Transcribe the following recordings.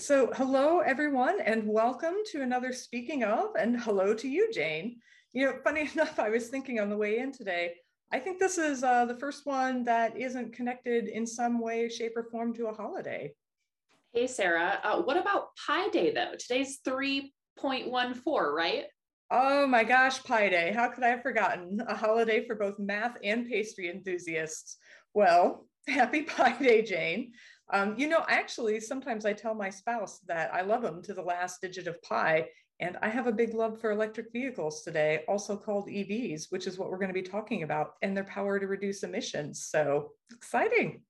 Right. So, hello, everyone, and welcome to another Speaking of, and hello to you, Jane. You know, funny enough, I was thinking on the way in today, I think this is uh, the first one that isn't connected in some way, shape, or form to a holiday. Hey, Sarah. Uh, what about Pi Day, though? Today's 3.14, right? Oh my gosh, Pi Day. How could I have forgotten? A holiday for both math and pastry enthusiasts. Well, happy Pi Day, Jane. Um, you know, actually, sometimes I tell my spouse that I love him to the last digit of pi. And I have a big love for electric vehicles today, also called EVs, which is what we're going to be talking about, and their power to reduce emissions. So exciting.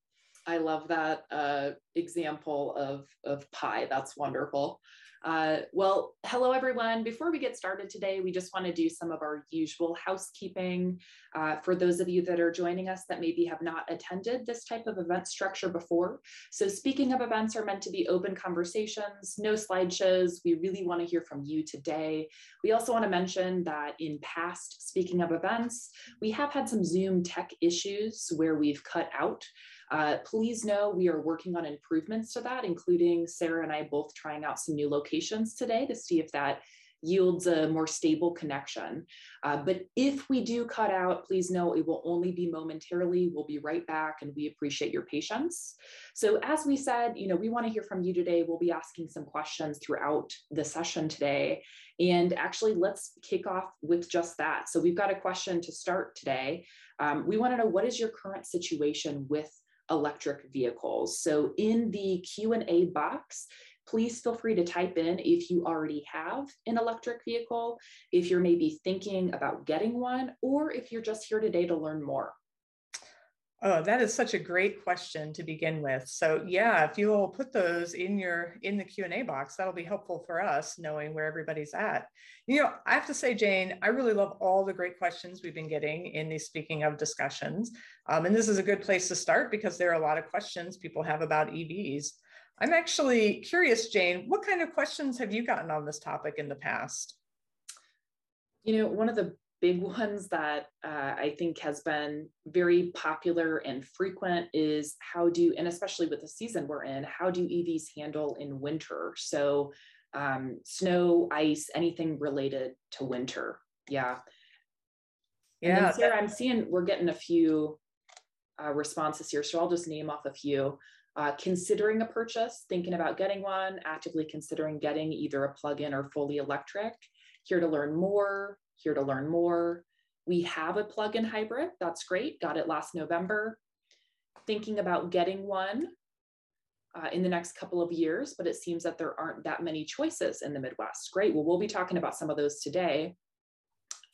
I love that uh, example of, of pi. That's wonderful. Uh, well, hello everyone. Before we get started today, we just want to do some of our usual housekeeping. Uh, for those of you that are joining us that maybe have not attended this type of event structure before. So speaking of events are meant to be open conversations, no slideshows. We really want to hear from you today. We also want to mention that in past speaking of events, we have had some Zoom tech issues where we've cut out uh, please know we are working on improvements to that, including Sarah and I both trying out some new locations today to see if that yields a more stable connection. Uh, but if we do cut out, please know it will only be momentarily. We'll be right back and we appreciate your patience. So as we said, you know, we wanna hear from you today. We'll be asking some questions throughout the session today. And actually let's kick off with just that. So we've got a question to start today. Um, we wanna know what is your current situation with electric vehicles. So in the Q&A box, please feel free to type in if you already have an electric vehicle, if you're maybe thinking about getting one, or if you're just here today to learn more. Oh, that is such a great question to begin with. So yeah, if you'll put those in your in the Q&A box, that'll be helpful for us knowing where everybody's at. You know, I have to say, Jane, I really love all the great questions we've been getting in these speaking of discussions. Um, and this is a good place to start because there are a lot of questions people have about EVs. I'm actually curious, Jane, what kind of questions have you gotten on this topic in the past? You know, one of the big ones that uh, I think has been very popular and frequent is how do, and especially with the season we're in, how do EVs handle in winter? So, um, snow, ice, anything related to winter. Yeah. Yeah. Sarah, I'm seeing we're getting a few uh, responses here. So I'll just name off a few. Uh, considering a purchase, thinking about getting one, actively considering getting either a plug in or fully electric. Here to learn more, here to learn more. We have a plug-in hybrid. That's great. Got it last November. Thinking about getting one uh, in the next couple of years, but it seems that there aren't that many choices in the Midwest. Great. Well, we'll be talking about some of those today.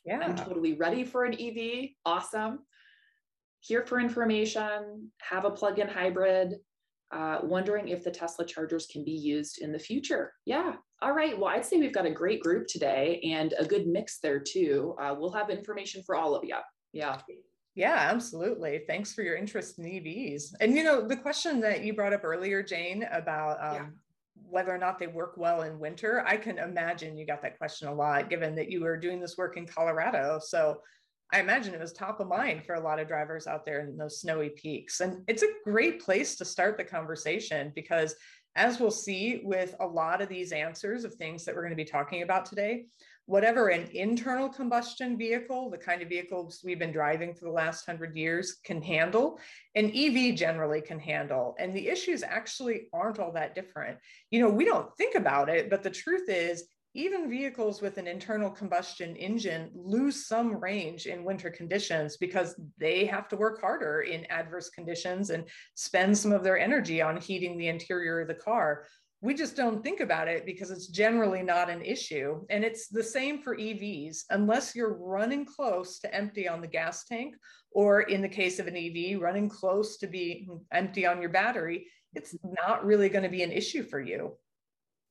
Yeah. I'm totally ready for an EV. Awesome. Here for information, have a plug-in hybrid, uh, wondering if the Tesla chargers can be used in the future. Yeah. All right. Well, I'd say we've got a great group today and a good mix there too. Uh, we'll have information for all of you. Yeah. Yeah, absolutely. Thanks for your interest in EVs. And you know, the question that you brought up earlier, Jane, about um, yeah. whether or not they work well in winter, I can imagine you got that question a lot, given that you were doing this work in Colorado. So I imagine it was top of mind for a lot of drivers out there in those snowy peaks. And it's a great place to start the conversation because, as we'll see with a lot of these answers of things that we're going to be talking about today, whatever an internal combustion vehicle, the kind of vehicles we've been driving for the last hundred years, can handle, an EV generally can handle. And the issues actually aren't all that different. You know, we don't think about it, but the truth is, even vehicles with an internal combustion engine lose some range in winter conditions because they have to work harder in adverse conditions and spend some of their energy on heating the interior of the car. We just don't think about it because it's generally not an issue. And it's the same for EVs. Unless you're running close to empty on the gas tank, or in the case of an EV, running close to be empty on your battery, it's not really going to be an issue for you.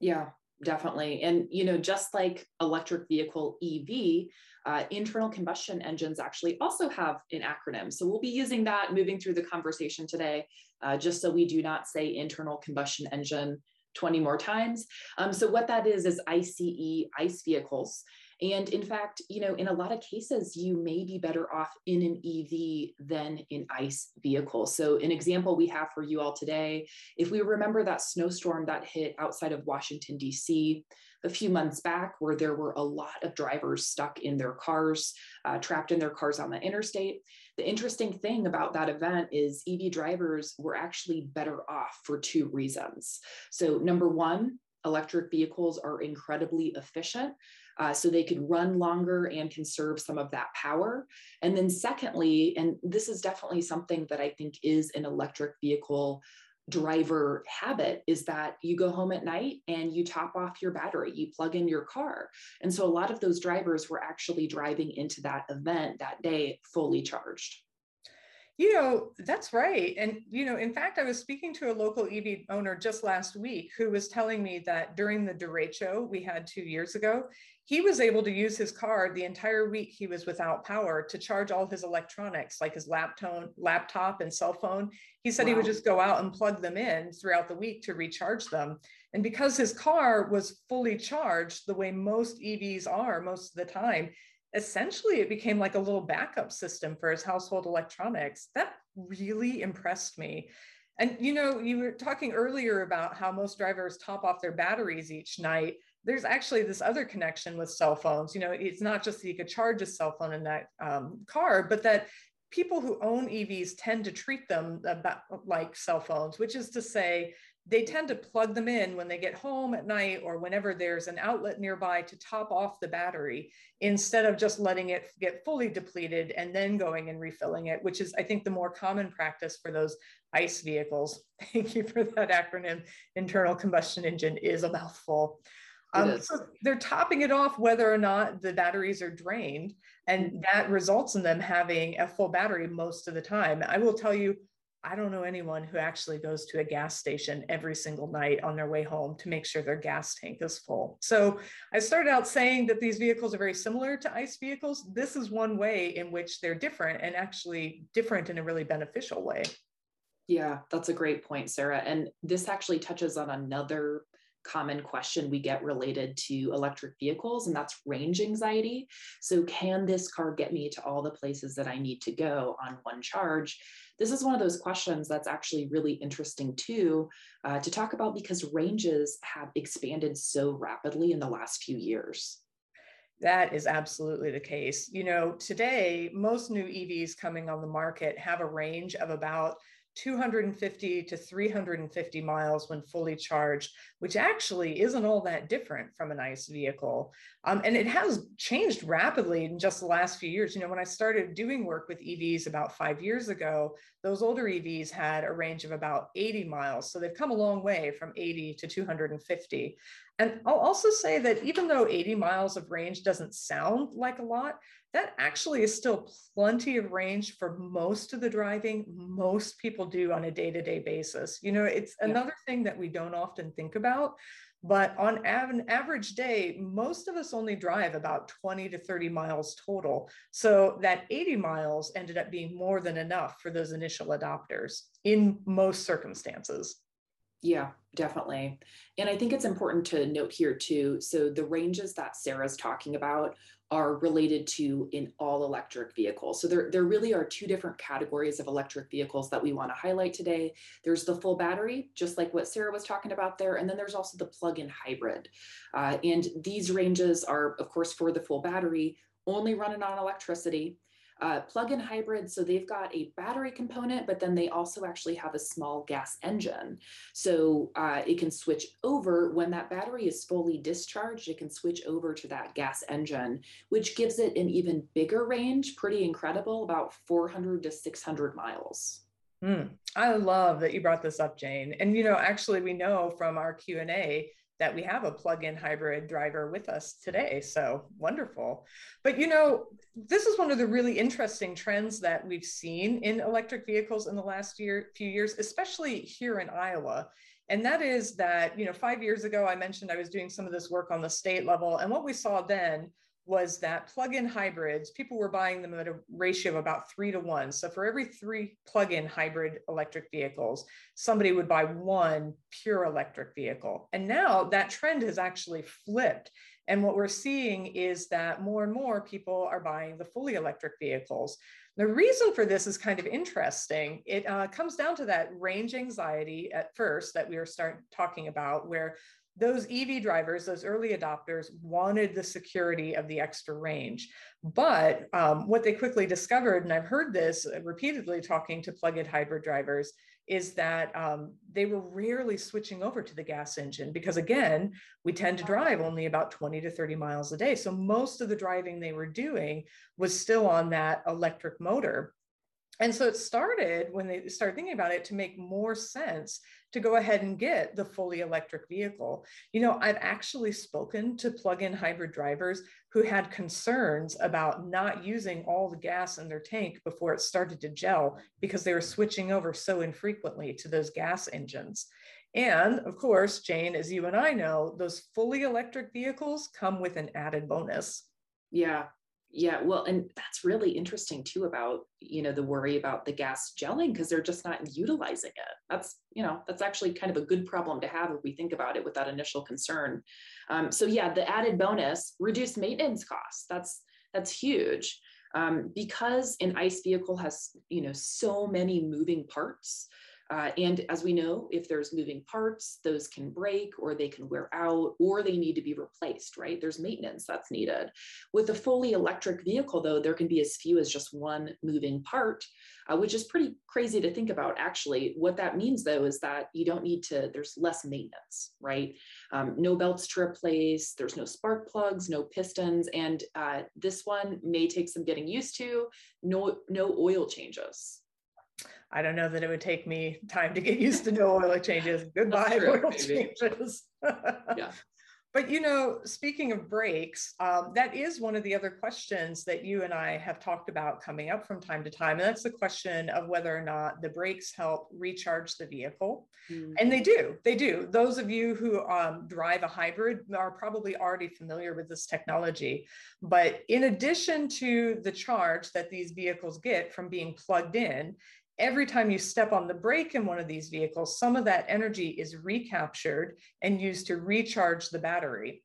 Yeah, definitely. And, you know, just like electric vehicle EV, uh, internal combustion engines actually also have an acronym. So we'll be using that moving through the conversation today, uh, just so we do not say internal combustion engine 20 more times. Um, so what that is, is ICE, ICE vehicles. And in fact, you know, in a lot of cases, you may be better off in an EV than in ICE vehicles. So, an example we have for you all today, if we remember that snowstorm that hit outside of Washington, D.C., a few months back, where there were a lot of drivers stuck in their cars, uh, trapped in their cars on the interstate. The interesting thing about that event is EV drivers were actually better off for two reasons. So, number one, electric vehicles are incredibly efficient. Uh, so they could run longer and conserve some of that power. And then, secondly, and this is definitely something that I think is an electric vehicle driver habit is that you go home at night and you top off your battery, you plug in your car. And so a lot of those drivers were actually driving into that event that day fully charged. You know, that's right. And, you know, in fact, I was speaking to a local EV owner just last week who was telling me that during the derecho we had two years ago, he was able to use his car the entire week he was without power to charge all his electronics, like his laptop, laptop and cell phone. He said wow. he would just go out and plug them in throughout the week to recharge them. And because his car was fully charged the way most EVs are most of the time, essentially it became like a little backup system for his household electronics. That really impressed me. And you know, you were talking earlier about how most drivers top off their batteries each night. There's actually this other connection with cell phones. You know, it's not just that you could charge a cell phone in that um, car, but that people who own EVs tend to treat them about, like cell phones, which is to say, they tend to plug them in when they get home at night or whenever there's an outlet nearby to top off the battery instead of just letting it get fully depleted and then going and refilling it, which is, I think, the more common practice for those ICE vehicles. Thank you for that acronym. Internal combustion engine is a mouthful. Um, so they're topping it off whether or not the batteries are drained, and mm-hmm. that results in them having a full battery most of the time. I will tell you, I don't know anyone who actually goes to a gas station every single night on their way home to make sure their gas tank is full. So I started out saying that these vehicles are very similar to ICE vehicles. This is one way in which they're different and actually different in a really beneficial way. Yeah, that's a great point, Sarah. And this actually touches on another common question we get related to electric vehicles, and that's range anxiety. So, can this car get me to all the places that I need to go on one charge? This is one of those questions that's actually really interesting too uh, to talk about because ranges have expanded so rapidly in the last few years. That is absolutely the case. You know, today, most new EVs coming on the market have a range of about 250 to 350 miles when fully charged, which actually isn't all that different from an ICE vehicle. Um, and it has changed rapidly in just the last few years. You know, when I started doing work with EVs about five years ago, those older EVs had a range of about 80 miles. So they've come a long way from 80 to 250. And I'll also say that even though 80 miles of range doesn't sound like a lot, that actually is still plenty of range for most of the driving most people do on a day-to-day basis you know it's yeah. another thing that we don't often think about but on an average day most of us only drive about 20 to 30 miles total so that 80 miles ended up being more than enough for those initial adopters in most circumstances yeah, definitely. And I think it's important to note here too. So the ranges that Sarah's talking about are related to in all electric vehicles. So there, there really are two different categories of electric vehicles that we want to highlight today. There's the full battery, just like what Sarah was talking about there, and then there's also the plug-in hybrid. Uh, and these ranges are, of course, for the full battery, only running on electricity. Uh, plug-in hybrid, so they've got a battery component, but then they also actually have a small gas engine. So uh, it can switch over when that battery is fully discharged, it can switch over to that gas engine, which gives it an even bigger range, pretty incredible, about 400 to 600 miles. Mm, I love that you brought this up, Jane. And you know, actually, we know from our Q and A that we have a plug-in hybrid driver with us today. So wonderful. But you know, this is one of the really interesting trends that we've seen in electric vehicles in the last year, few years, especially here in Iowa. And that is that, you know, five years ago, I mentioned I was doing some of this work on the state level. And what we saw then was that plug-in hybrids, people were buying them at a ratio of about three to one. So for every three plug-in hybrid electric vehicles, somebody would buy one pure electric vehicle. And now that trend has actually flipped. And what we're seeing is that more and more people are buying the fully electric vehicles. The reason for this is kind of interesting. It uh, comes down to that range anxiety at first that we were start talking about, where those EV drivers, those early adopters, wanted the security of the extra range. But um, what they quickly discovered, and I've heard this repeatedly talking to plug in hybrid drivers, is that um, they were rarely switching over to the gas engine because, again, we tend to drive only about 20 to 30 miles a day. So most of the driving they were doing was still on that electric motor. And so it started when they started thinking about it to make more sense to go ahead and get the fully electric vehicle. You know, I've actually spoken to plug in hybrid drivers who had concerns about not using all the gas in their tank before it started to gel because they were switching over so infrequently to those gas engines. And of course, Jane, as you and I know, those fully electric vehicles come with an added bonus. Yeah, yeah well and that's really interesting too about you know the worry about the gas gelling because they're just not utilizing it. That's you know that's actually kind of a good problem to have if we think about it with that initial concern. Um, so yeah the added bonus reduced maintenance costs that's that's huge. Um, because an ice vehicle has you know so many moving parts uh, and as we know, if there's moving parts, those can break or they can wear out or they need to be replaced, right? There's maintenance that's needed. With a fully electric vehicle, though, there can be as few as just one moving part, uh, which is pretty crazy to think about, actually. What that means, though, is that you don't need to, there's less maintenance, right? Um, no belts to replace, there's no spark plugs, no pistons. And uh, this one may take some getting used to, no, no oil changes. I don't know that it would take me time to get used to no oil changes. Goodbye true, oil maybe. changes. yeah. But you know, speaking of brakes, um, that is one of the other questions that you and I have talked about coming up from time to time. And that's the question of whether or not the brakes help recharge the vehicle. Mm-hmm. And they do, they do. Those of you who um, drive a hybrid are probably already familiar with this technology. But in addition to the charge that these vehicles get from being plugged in, every time you step on the brake in one of these vehicles, some of that energy is recaptured and used to recharge the battery.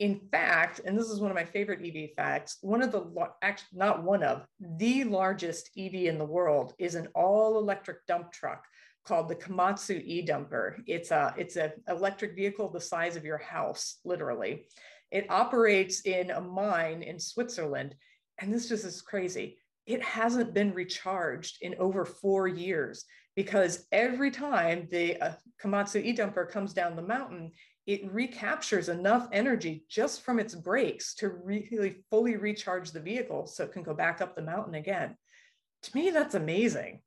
In fact, and this is one of my favorite EV facts, one of the, actually not one of, the largest EV in the world is an all electric dump truck called the Komatsu e-dumper. It's a it's an electric vehicle the size of your house, literally. It operates in a mine in Switzerland. And this just is crazy it hasn't been recharged in over four years because every time the uh, Komatsu e-dumper comes down the mountain, it recaptures enough energy just from its brakes to really fully recharge the vehicle so it can go back up the mountain again. To me, that's amazing.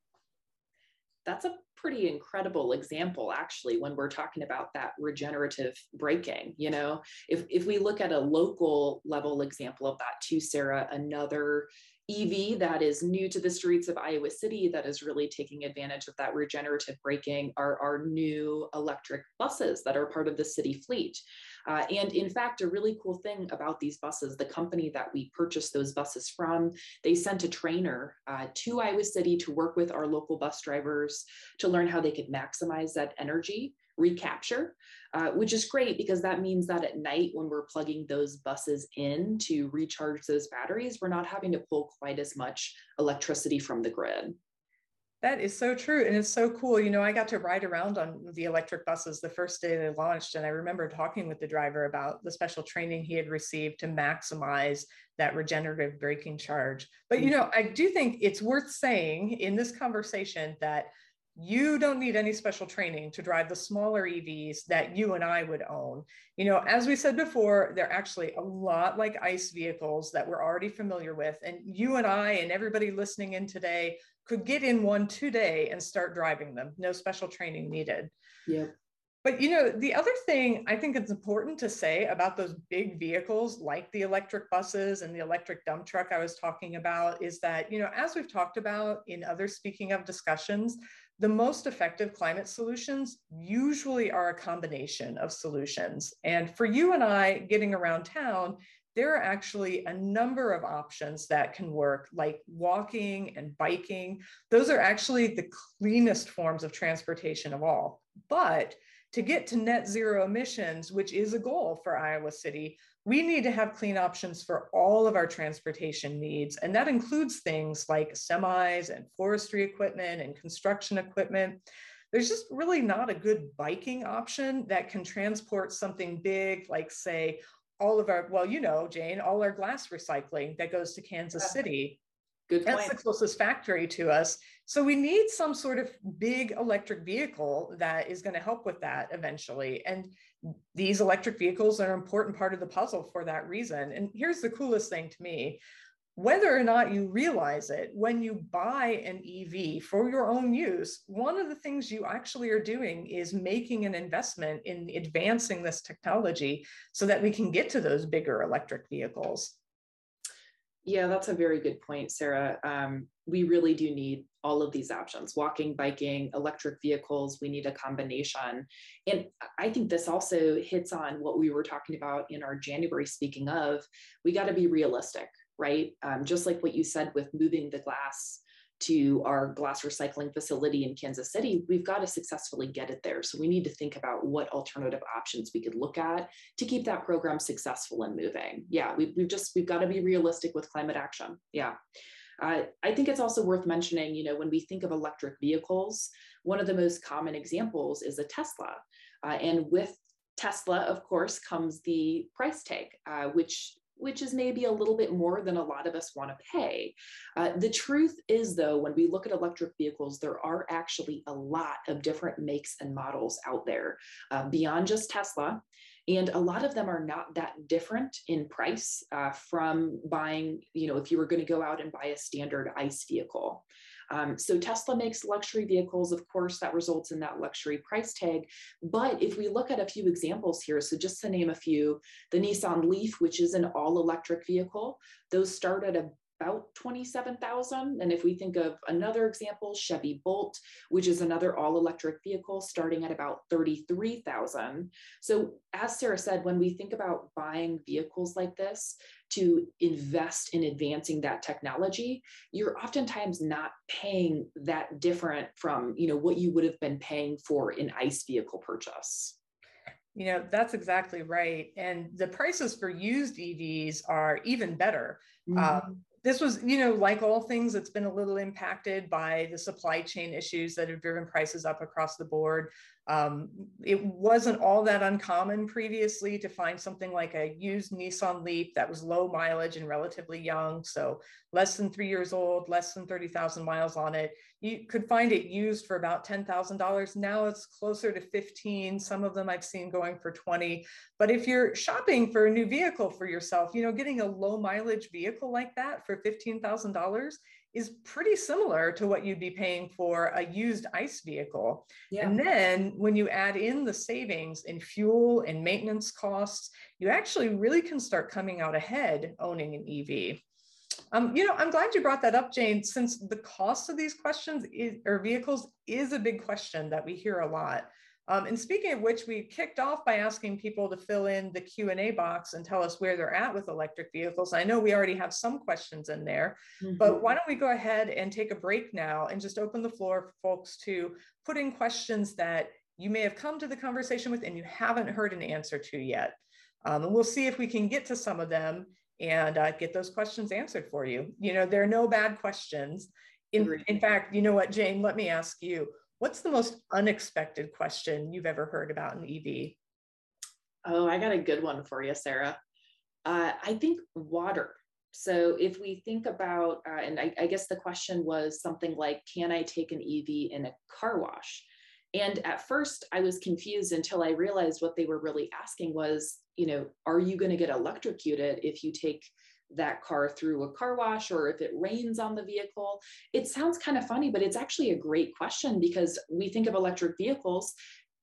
That's a pretty incredible example actually when we're talking about that regenerative braking you know if if we look at a local level example of that too sarah another EV that is new to the streets of Iowa City that is really taking advantage of that regenerative braking are our new electric buses that are part of the city fleet. Uh, and in fact, a really cool thing about these buses, the company that we purchased those buses from, they sent a trainer uh, to Iowa City to work with our local bus drivers to learn how they could maximize that energy recapture, uh, which is great because that means that at night when we're plugging those buses in to recharge those batteries, we're not having to pull quite as much electricity from the grid. That is so true. And it's so cool. You know, I got to ride around on the electric buses the first day they launched. And I remember talking with the driver about the special training he had received to maximize that regenerative braking charge. But, you mm. know, I do think it's worth saying in this conversation that you don't need any special training to drive the smaller EVs that you and I would own. You know, as we said before, they're actually a lot like ICE vehicles that we're already familiar with. And you and I and everybody listening in today could get in one today and start driving them. No special training needed. Yeah. But you know, the other thing I think it's important to say about those big vehicles like the electric buses and the electric dump truck I was talking about is that, you know, as we've talked about in other speaking of discussions, the most effective climate solutions usually are a combination of solutions. And for you and I getting around town, there are actually a number of options that can work, like walking and biking. Those are actually the cleanest forms of transportation of all. But to get to net zero emissions, which is a goal for Iowa City, we need to have clean options for all of our transportation needs. And that includes things like semis and forestry equipment and construction equipment. There's just really not a good biking option that can transport something big, like, say, all of our, well, you know, Jane, all our glass recycling that goes to Kansas City. Good point. That's the closest factory to us. So we need some sort of big electric vehicle that is going to help with that eventually. And these electric vehicles are an important part of the puzzle for that reason. And here's the coolest thing to me whether or not you realize it, when you buy an EV for your own use, one of the things you actually are doing is making an investment in advancing this technology so that we can get to those bigger electric vehicles. Yeah, that's a very good point, Sarah. Um, we really do need all of these options walking, biking, electric vehicles. We need a combination. And I think this also hits on what we were talking about in our January speaking of. We got to be realistic, right? Um, just like what you said with moving the glass to our glass recycling facility in Kansas City, we've got to successfully get it there. So we need to think about what alternative options we could look at to keep that program successful and moving. Yeah, we, we've just, we've got to be realistic with climate action. Yeah. Uh, I think it's also worth mentioning, you know, when we think of electric vehicles, one of the most common examples is a Tesla. Uh, and with Tesla, of course, comes the price tag, uh, which which is maybe a little bit more than a lot of us want to pay. Uh, the truth is, though, when we look at electric vehicles, there are actually a lot of different makes and models out there uh, beyond just Tesla. And a lot of them are not that different in price uh, from buying, you know, if you were going to go out and buy a standard ICE vehicle. Um, so Tesla makes luxury vehicles, of course, that results in that luxury price tag. But if we look at a few examples here, so just to name a few, the Nissan Leaf, which is an all electric vehicle, those start at a about 27,000. And if we think of another example, Chevy Bolt, which is another all electric vehicle starting at about 33,000. So as Sarah said, when we think about buying vehicles like this to invest in advancing that technology, you're oftentimes not paying that different from, you know, what you would have been paying for an ICE vehicle purchase. You know, that's exactly right. And the prices for used EVs are even better. Mm-hmm. Um, this was, you know, like all things, it's been a little impacted by the supply chain issues that have driven prices up across the board. Um, it wasn't all that uncommon previously to find something like a used Nissan Leaf that was low mileage and relatively young, so less than three years old, less than 30,000 miles on it. You could find it used for about $10,000. Now it's closer to 15. Some of them I've seen going for 20. But if you're shopping for a new vehicle for yourself, you know, getting a low mileage vehicle like that for $15,000 is pretty similar to what you'd be paying for a used ICE vehicle. Yeah. And then when you add in the savings in fuel and maintenance costs, you actually really can start coming out ahead owning an EV. Um, you know, I'm glad you brought that up, Jane, since the cost of these questions is, or vehicles is a big question that we hear a lot. Um, and speaking of which, we kicked off by asking people to fill in the Q&A box and tell us where they're at with electric vehicles. I know we already have some questions in there, mm-hmm. but why don't we go ahead and take a break now and just open the floor for folks to put in questions that you may have come to the conversation with and you haven't heard an answer to yet. Um, and we'll see if we can get to some of them and uh, get those questions answered for you. You know, there are no bad questions. In, in fact, you know what, Jane, let me ask you, What's the most unexpected question you've ever heard about an EV? Oh, I got a good one for you, Sarah. Uh, I think water. So if we think about, uh, and I, I guess the question was something like, can I take an EV in a car wash? And at first, I was confused until I realized what they were really asking was, you know, are you going to get electrocuted if you take that car through a car wash or if it rains on the vehicle. It sounds kind of funny, but it's actually a great question because we think of electric vehicles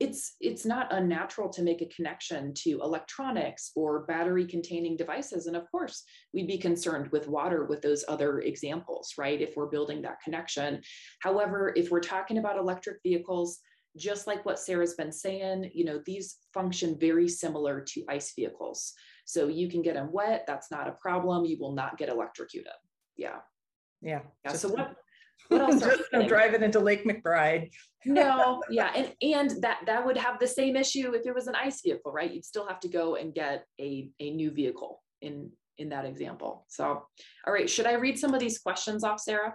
it's it's not unnatural to make a connection to electronics or battery containing devices. And of course we'd be concerned with water with those other examples right? If we're building that connection. However if we're talking about electric vehicles just like what sarah's been saying you know these function very similar to ice vehicles So you can get them wet. That's not a problem. You will not get electrocuted. Yeah. Yeah. Yeah. So what what else just drive it into Lake Macbride. no, yeah, and and that that would have the same issue if it was an ICE vehicle, right? You'd still have to go and get a a new vehicle in in that example. So, all right, should I read some of these questions off, Sarah?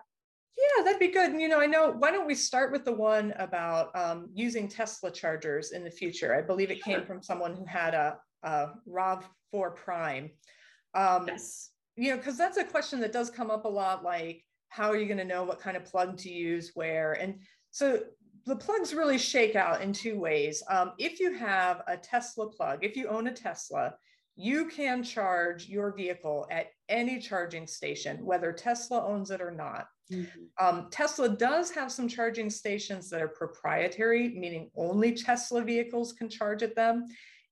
Yeah, that'd be good. And, you know, I know, why don't we start with the one about um, using Tesla chargers in the future? I believe it came from someone who had a, a RAV4 Prime. Um, yes. You know, because that's a question that does come up a lot like, how are you going to know what kind of plug to use where? And so the plugs really shake out in two ways. Um, if you have a Tesla plug, if you own a Tesla, you can charge your vehicle at any charging station, whether Tesla owns it or not. Mm-hmm. Um, Tesla does have some charging stations that are proprietary, meaning only Tesla vehicles can charge at them,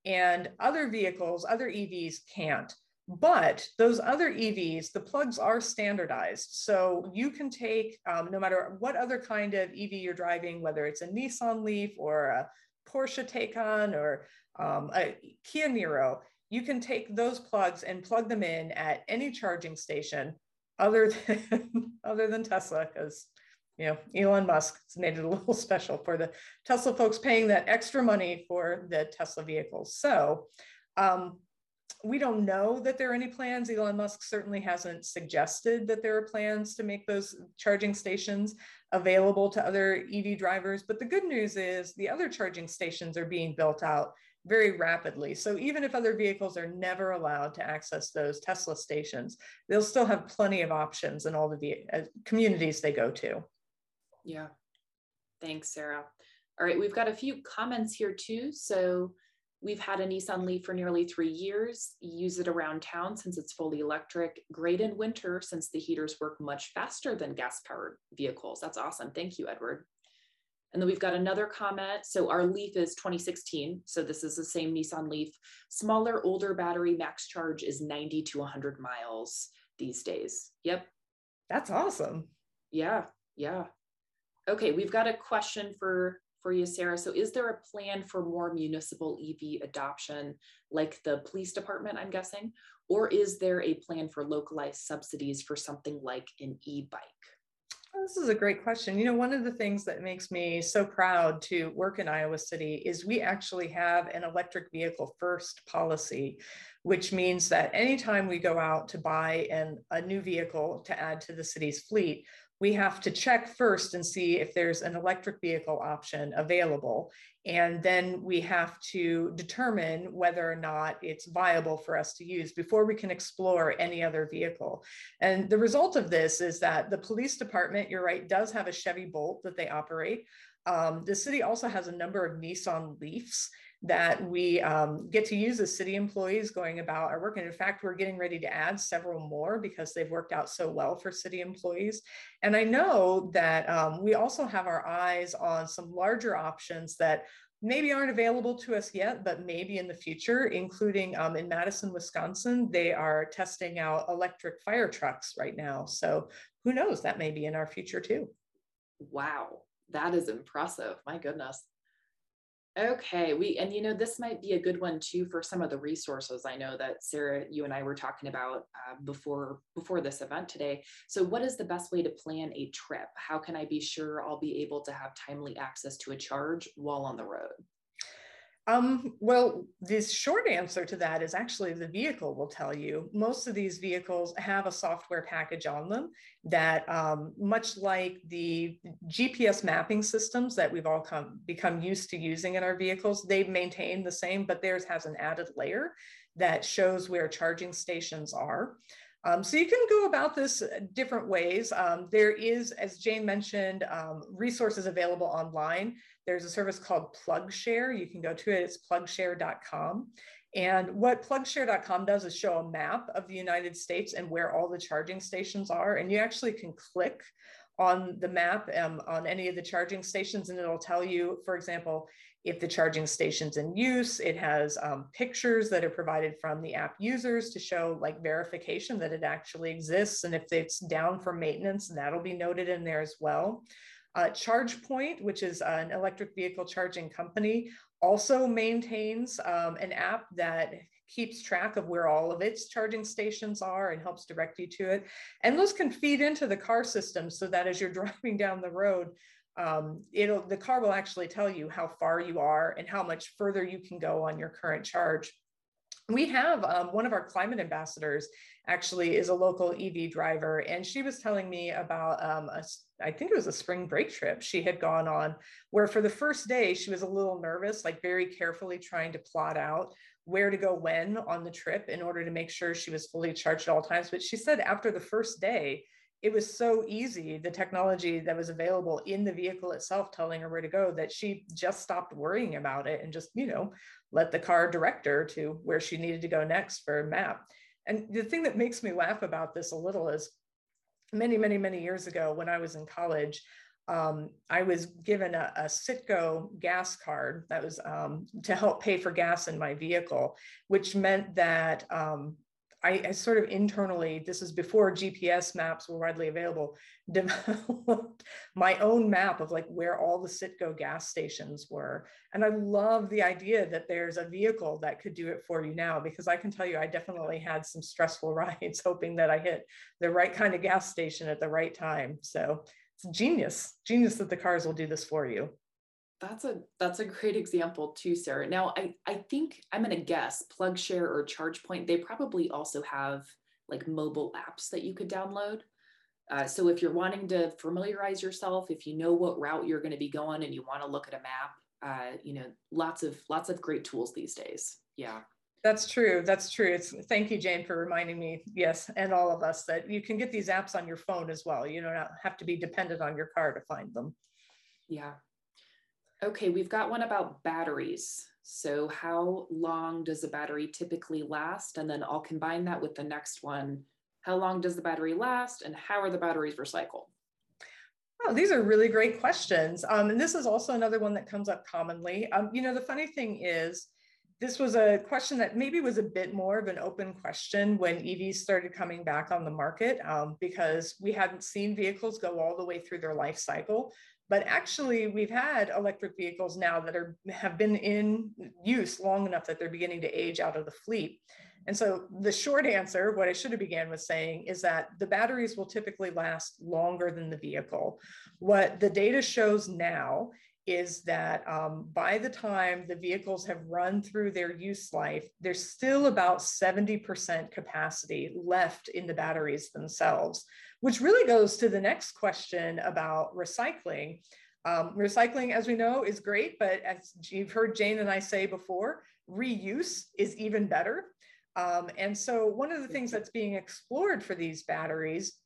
and other vehicles, other EVs can't. But those other EVs, the plugs are standardized. So you can take, um, no matter what other kind of EV you're driving, whether it's a Nissan Leaf or a Porsche Taycan or um, a Kia Niro, you can take those plugs and plug them in at any charging station other than, other than Tesla, because you know, Elon Musk has made it a little special for the Tesla folks paying that extra money for the Tesla vehicles. So um, we don't know that there are any plans. Elon Musk certainly hasn't suggested that there are plans to make those charging stations available to other EV drivers. But the good news is the other charging stations are being built out very rapidly. So even if other vehicles are never allowed to access those Tesla stations, they'll still have plenty of options in all the uh, communities they go to. Yeah. Thanks, Sarah. All right, we've got a few comments here too. So We've had a Nissan Leaf for nearly three years, use it around town since it's fully electric, great in winter since the heaters work much faster than gas powered vehicles. That's awesome. Thank you, Edward. And then we've got another comment. So our Leaf is 2016. So this is the same Nissan Leaf. Smaller, older battery max charge is 90 to 100 miles these days. Yep. That's awesome. Yeah. Yeah. Okay. We've got a question for for you, Sarah. So, is there a plan for more municipal EV adoption, like the police department, I'm guessing? Or is there a plan for localized subsidies for something like an e bike? Oh, this is a great question. You know, one of the things that makes me so proud to work in Iowa City is we actually have an electric vehicle first policy, which means that anytime we go out to buy an, a new vehicle to add to the city's fleet, we have to check first and see if there's an electric vehicle option available. And then we have to determine whether or not it's viable for us to use before we can explore any other vehicle. And the result of this is that the police department, you're right, does have a Chevy Bolt that they operate. Um, the city also has a number of Nissan Leafs that we um, get to use as city employees going about our work. And in fact, we're getting ready to add several more because they've worked out so well for city employees. And I know that um, we also have our eyes on some larger options that maybe aren't available to us yet, but maybe in the future, including um, in Madison, Wisconsin, they are testing out electric fire trucks right now. So who knows, that may be in our future too. Wow, that is impressive. My goodness. Okay, we and you know this might be a good one too for some of the resources I know that Sarah, you and I were talking about uh, before before this event today. So, what is the best way to plan a trip? How can I be sure I'll be able to have timely access to a charge while on the road? Um, well, the short answer to that is actually the vehicle will tell you. Most of these vehicles have a software package on them that, um, much like the GPS mapping systems that we've all come become used to using in our vehicles, they maintain the same, but theirs has an added layer that shows where charging stations are. Um, so you can go about this different ways. Um, there is, as Jane mentioned, um, resources available online. There's a service called PlugShare. You can go to it, it's plugshare.com. And what plugshare.com does is show a map of the United States and where all the charging stations are. And you actually can click on the map um, on any of the charging stations, and it'll tell you, for example, if the charging station's in use. It has um, pictures that are provided from the app users to show like verification that it actually exists. And if it's down for maintenance, that'll be noted in there as well. Uh, ChargePoint, which is an electric vehicle charging company, also maintains um, an app that keeps track of where all of its charging stations are and helps direct you to it. And those can feed into the car system so that as you're driving down the road, um, it'll the car will actually tell you how far you are and how much further you can go on your current charge. We have um, one of our climate ambassadors actually is a local EV driver, and she was telling me about um, a, I think it was a spring break trip she had gone on, where for the first day she was a little nervous, like very carefully trying to plot out where to go when on the trip in order to make sure she was fully charged at all times. But she said after the first day, it was so easy, the technology that was available in the vehicle itself telling her where to go, that she just stopped worrying about it and just, you know, let the car direct her to where she needed to go next for a map. And the thing that makes me laugh about this a little is many, many, many years ago when I was in college, um, I was given a, a, Citgo gas card that was um, to help pay for gas in my vehicle, which meant that um, I, I, sort of internally, this is before GPS maps were widely available, developed my own map of like where all the Citgo gas stations were. And I love the idea that there's a vehicle that could do it for you now, because I can tell you, I definitely had some stressful rides hoping that I hit the right kind of gas station at the right time. So it's genius, genius that the cars will do this for you. That's a that's a great example too, Sarah. Now I I think I'm gonna guess PlugShare or ChargePoint, they probably also have like mobile apps that you could download. Uh, so if you're wanting to familiarize yourself, if you know what route you're going to be going and you want to look at a map, uh, you know, lots of lots of great tools these days. Yeah. That's true. That's true. It's thank you, Jane, for reminding me. Yes, and all of us that you can get these apps on your phone as well. You don't have to be dependent on your car to find them. Yeah. Okay, we've got one about batteries. So, how long does a battery typically last? And then I'll combine that with the next one. How long does the battery last, and how are the batteries recycled? Oh, these are really great questions. Um, and this is also another one that comes up commonly. Um, you know, the funny thing is, this was a question that maybe was a bit more of an open question when EVs started coming back on the market um, because we hadn't seen vehicles go all the way through their life cycle. But actually, we've had electric vehicles now that are have been in use long enough that they're beginning to age out of the fleet. And so the short answer, what I should have began with saying, is that the batteries will typically last longer than the vehicle. What the data shows now is that um, by the time the vehicles have run through their use life, there's still about 70% capacity left in the batteries themselves, which really goes to the next question about recycling. Um, recycling, as we know, is great, but as you've heard Jane and I say before, reuse is even better. Um, and so one of the things that's being explored for these batteries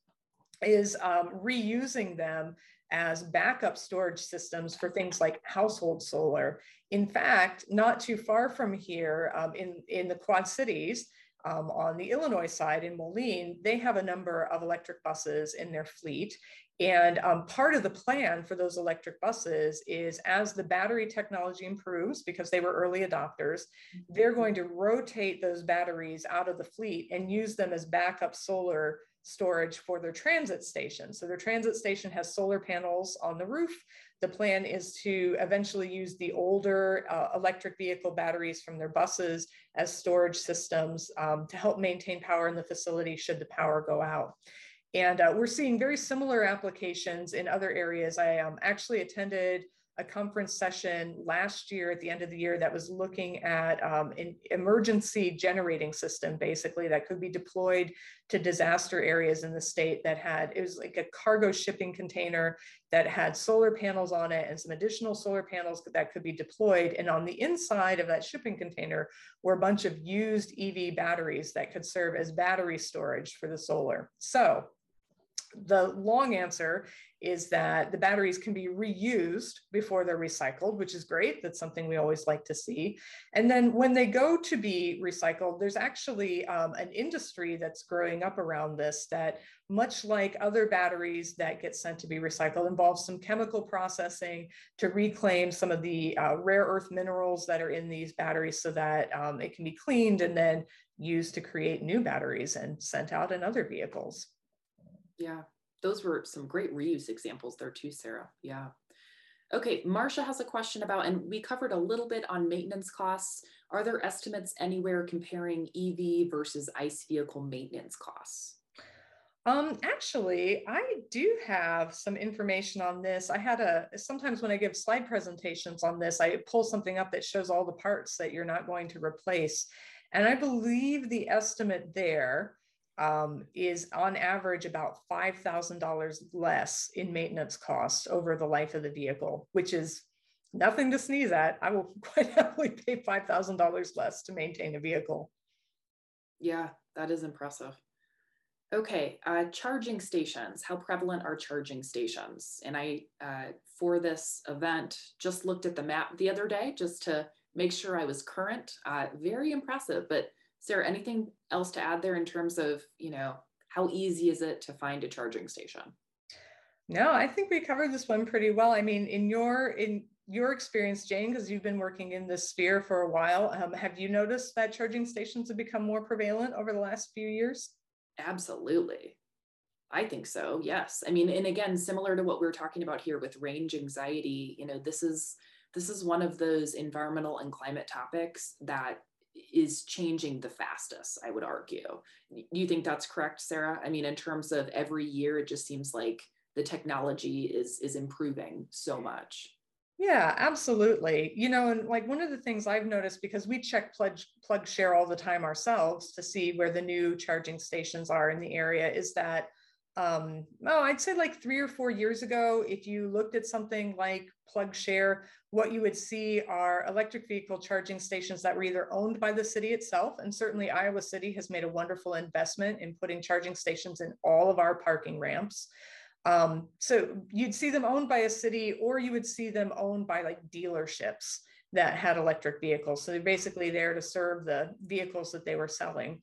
is um, reusing them as backup storage systems for things like household solar. In fact, not too far from here um, in, in the Quad Cities, um, on the Illinois side in Moline, they have a number of electric buses in their fleet. And um, part of the plan for those electric buses is as the battery technology improves, because they were early adopters, they're going to rotate those batteries out of the fleet and use them as backup solar storage for their transit station. So their transit station has solar panels on the roof. The plan is to eventually use the older uh, electric vehicle batteries from their buses as storage systems um, to help maintain power in the facility should the power go out. And uh, we're seeing very similar applications in other areas. I um, actually attended a conference session last year at the end of the year that was looking at um, an emergency generating system, basically, that could be deployed to disaster areas in the state that had, it was like a cargo shipping container that had solar panels on it and some additional solar panels that could be deployed. And on the inside of that shipping container were a bunch of used EV batteries that could serve as battery storage for the solar. So the long answer is that the batteries can be reused before they're recycled, which is great. That's something we always like to see. And then when they go to be recycled, there's actually um, an industry that's growing up around this that, much like other batteries that get sent to be recycled, involves some chemical processing to reclaim some of the uh, rare earth minerals that are in these batteries so that um, it can be cleaned and then used to create new batteries and sent out in other vehicles. Yeah, those were some great reuse examples there too, Sarah. Yeah. Okay, Marcia has a question about, and we covered a little bit on maintenance costs. Are there estimates anywhere comparing EV versus ICE vehicle maintenance costs? Um, actually, I do have some information on this. I had a, sometimes when I give slide presentations on this, I pull something up that shows all the parts that you're not going to replace. And I believe the estimate there um, is on average about $5,000 less in maintenance costs over the life of the vehicle, which is nothing to sneeze at. I will quite happily pay $5,000 less to maintain a vehicle. Yeah, that is impressive. Okay, uh, charging stations. How prevalent are charging stations? And I, uh, for this event, just looked at the map the other day just to make sure I was current. Uh, very impressive. But Sarah, anything else to add there in terms of, you know, how easy is it to find a charging station? No, I think we covered this one pretty well. I mean, in your in your experience, Jane, because you've been working in this sphere for a while, um, have you noticed that charging stations have become more prevalent over the last few years? Absolutely. I think so. Yes. I mean, and again, similar to what we are talking about here with range anxiety, you know, this is this is one of those environmental and climate topics that is changing the fastest, I would argue. You think that's correct, Sarah? I mean, in terms of every year, it just seems like the technology is is improving so much. Yeah, absolutely. You know, and like one of the things I've noticed because we check plug Share all the time ourselves to see where the new charging stations are in the area is that um oh i'd say like three or four years ago if you looked at something like PlugShare what you would see are electric vehicle charging stations that were either owned by the city itself and certainly iowa city has made a wonderful investment in putting charging stations in all of our parking ramps um, so you'd see them owned by a city or you would see them owned by like dealerships that had electric vehicles. So they're basically there to serve the vehicles that they were selling.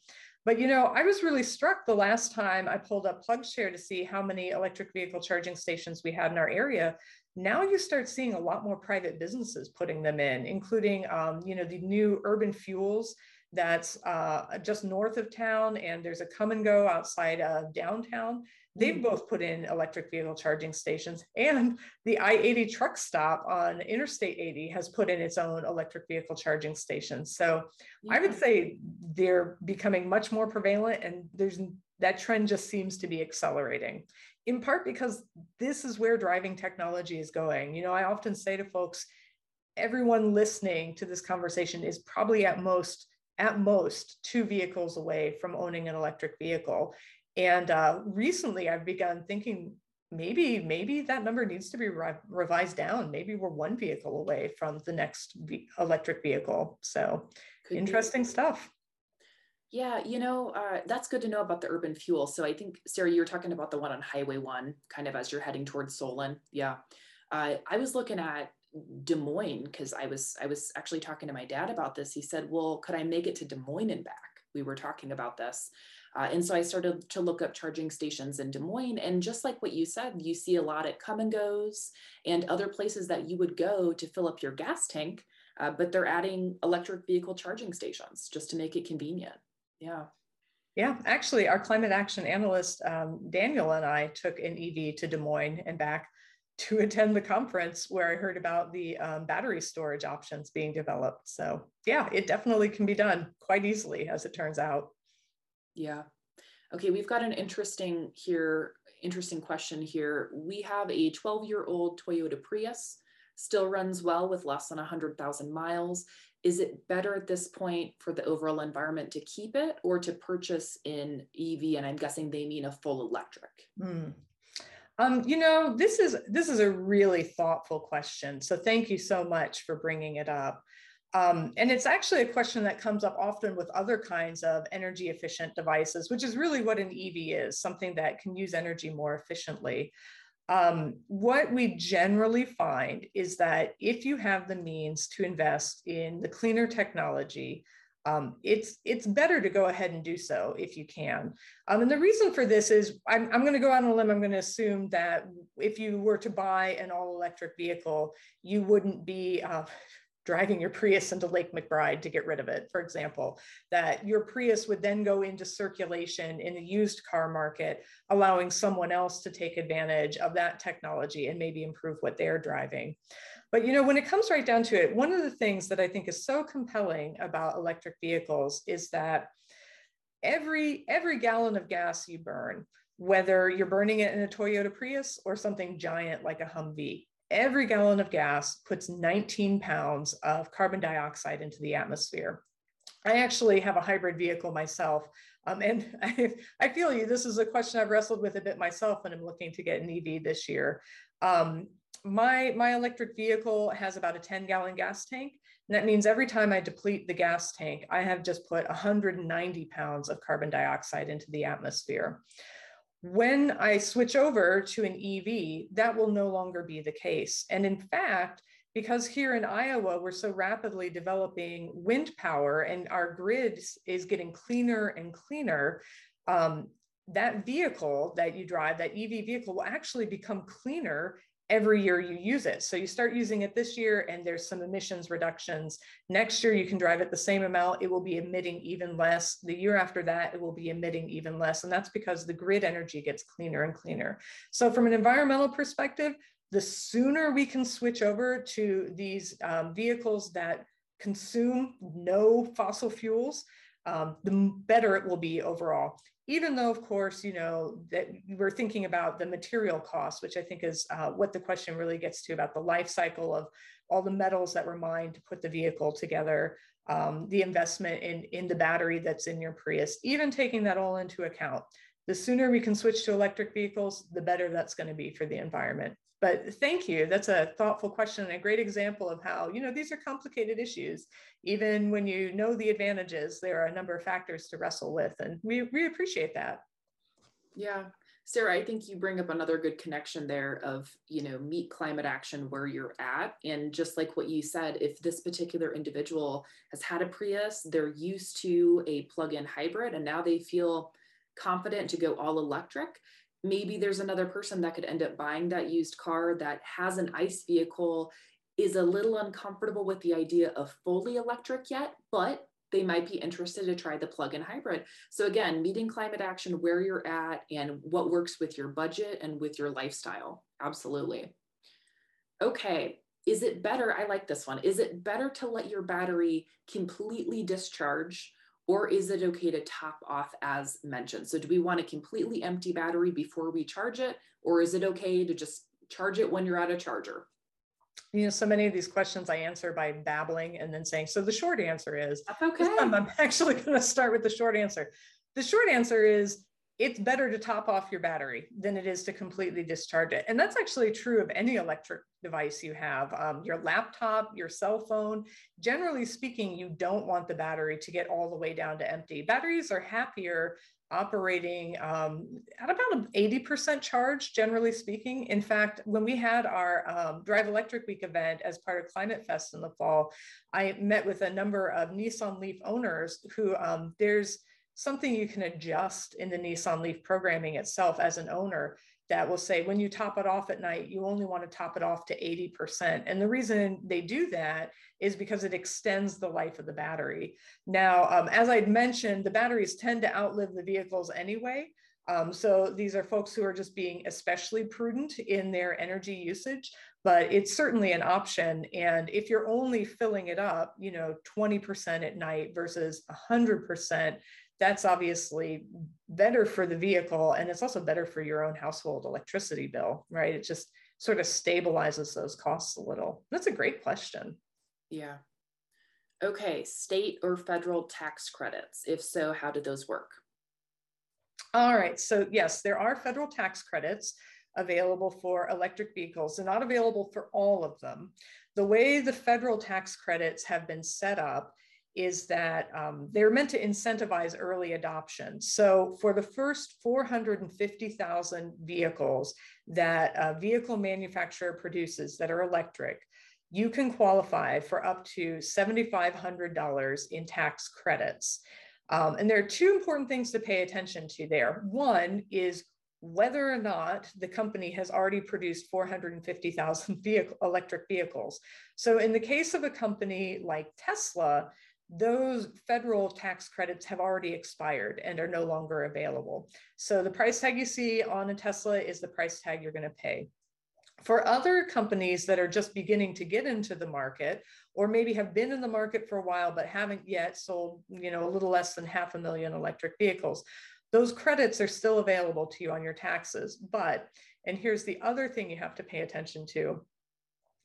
But you know, I was really struck the last time I pulled up PlugShare to see how many electric vehicle charging stations we had in our area. Now you start seeing a lot more private businesses putting them in, including um, you know the new urban fuels that's uh, just north of town, and there's a Kum & Go outside of downtown. They've mm. both put in electric vehicle charging stations, and the I 80 truck stop on Interstate 80 has put in its own electric vehicle charging station. So yeah. I would say they're becoming much more prevalent, and there's that trend just seems to be accelerating in part because this is where driving technology is going. You know, I often say to folks, everyone listening to this conversation is probably at most at most two vehicles away from owning an electric vehicle and uh, recently, I've begun thinking maybe maybe that number needs to be re- revised down. Maybe we're one vehicle away from the next electric vehicle. So Could interesting be. stuff. Yeah, you know, uh, that's good to know about the urban fuel. So I think, Sarah, you were talking about the one on Highway 1, kind of as you're heading towards Solon. Yeah. Uh, I was looking at Des Moines because I was I was actually talking to my dad about this. He said, "Well, could I make it to Des Moines and back?" We were talking about this, uh, and so I started to look up charging stations in Des Moines. And just like what you said, you see a lot at Kum & Gos and other places that you would go to fill up your gas tank, uh, but they're adding electric vehicle charging stations just to make it convenient. Yeah. Yeah, actually, our climate action analyst, um, Daniel, and I took an EV to Des Moines and back to attend the conference where I heard about the um, battery storage options being developed. So, yeah, it definitely can be done quite easily, as it turns out. Yeah. Okay, we've got an interesting here, interesting question here. We have a 12 year old Toyota Prius, still runs well with less than 100,000 miles. Is it better at this point for the overall environment to keep it or to purchase in EV? And I'm guessing they mean a full electric. Hmm. Um, you know, this is this is a really thoughtful question. So thank you so much for bringing it up. Um, and it's actually a question that comes up often with other kinds of energy efficient devices, which is really what an EV is something that can use energy more efficiently. Um, what we generally find is that if you have the means to invest in the cleaner technology, um, it's it's better to go ahead and do so if you can. Um, and the reason for this is I'm, I'm going to go out on a limb. I'm going to assume that if you were to buy an all electric vehicle, you wouldn't be uh, driving your Prius into Lake Macbride to get rid of it, for example, that your Prius would then go into circulation in the used car market, allowing someone else to take advantage of that technology and maybe improve what they're driving. But you know, when it comes right down to it, one of the things that I think is so compelling about electric vehicles is that every every gallon of gas you burn, whether you're burning it in a Toyota Prius or something giant like a Humvee, every gallon of gas puts 19 pounds of carbon dioxide into the atmosphere. I actually have a hybrid vehicle myself. Um, and I, I, feel you, this is a question I've wrestled with a bit myself when I'm looking to get an EV this year. Um, my, my electric vehicle has about a 10 gallon gas tank. And that means every time I deplete the gas tank, I have just put 190 pounds of carbon dioxide into the atmosphere. When I switch over to an EV, that will no longer be the case. And in fact, because here in Iowa, we're so rapidly developing wind power and our grid is getting cleaner and cleaner, um, that vehicle that you drive, that EV vehicle will actually become cleaner every year you use it. So you start using it this year and there's some emissions reductions. Next year, you can drive it the same amount. It will be emitting even less. The year after that, it will be emitting even less. And that's because the grid energy gets cleaner and cleaner. So from an environmental perspective, the sooner we can switch over to these um, vehicles that consume no fossil fuels, um, the better it will be overall even though, of course, you know, that we're thinking about the material cost, which I think is uh, what the question really gets to about the life cycle of all the metals that were mined to put the vehicle together, um, the investment in, in the battery that's in your Prius, even taking that all into account. The sooner we can switch to electric vehicles, the better that's going to be for the environment. But thank you. That's a thoughtful question and a great example of how, you know, these are complicated issues. Even when you know the advantages, there are a number of factors to wrestle with. And we, we appreciate that. Yeah. Sarah, I think you bring up another good connection there of, you know, meet climate action where you're at. And just like what you said, if this particular individual has had a Prius, they're used to a plug in hybrid, and now they feel confident to go all electric maybe there's another person that could end up buying that used car that has an ICE vehicle, is a little uncomfortable with the idea of fully electric yet, but they might be interested to try the plug-in hybrid. So again, meeting climate action where you're at and what works with your budget and with your lifestyle. Absolutely. Okay, is it better? I like this one. Is it better to let your battery completely discharge or is it okay to top off as mentioned? So do we want a completely empty battery before we charge it? Or is it okay to just charge it when you're at a charger? You know, so many of these questions I answer by babbling and then saying, so the short answer is, That's okay. I'm actually going to start with the short answer. The short answer is it's better to top off your battery than it is to completely discharge it. And that's actually true of any electric device you have. Um, your laptop, your cell phone, generally speaking, you don't want the battery to get all the way down to empty. Batteries are happier operating um, at about an 80% charge, generally speaking. In fact, when we had our um, Drive Electric Week event as part of Climate Fest in the fall, I met with a number of Nissan Leaf owners who um, there's something you can adjust in the Nissan Leaf programming itself as an owner that will say when you top it off at night, you only want to top it off to 80%. And the reason they do that is because it extends the life of the battery. Now, um, as I'd mentioned, the batteries tend to outlive the vehicles anyway. Um, so these are folks who are just being especially prudent in their energy usage, but it's certainly an option. And if you're only filling it up, you know, 20% at night versus 100%, that's obviously better for the vehicle and it's also better for your own household electricity bill, right? It just sort of stabilizes those costs a little. That's a great question. Yeah. Okay, state or federal tax credits? If so, how do those work? All right, so yes, there are federal tax credits available for electric vehicles. They're not available for all of them. The way the federal tax credits have been set up is that um, they're meant to incentivize early adoption. So for the first 450,000 vehicles that a vehicle manufacturer produces that are electric, you can qualify for up to $7,500 in tax credits. Um, and there are two important things to pay attention to there. One is whether or not the company has already produced 450,000 vehicle, electric vehicles. So in the case of a company like Tesla, those federal tax credits have already expired and are no longer available. So the price tag you see on a Tesla is the price tag you're going to pay. For other companies that are just beginning to get into the market, or maybe have been in the market for a while but haven't yet sold, you know, a little less than half a million electric vehicles, those credits are still available to you on your taxes. But, and here's the other thing you have to pay attention to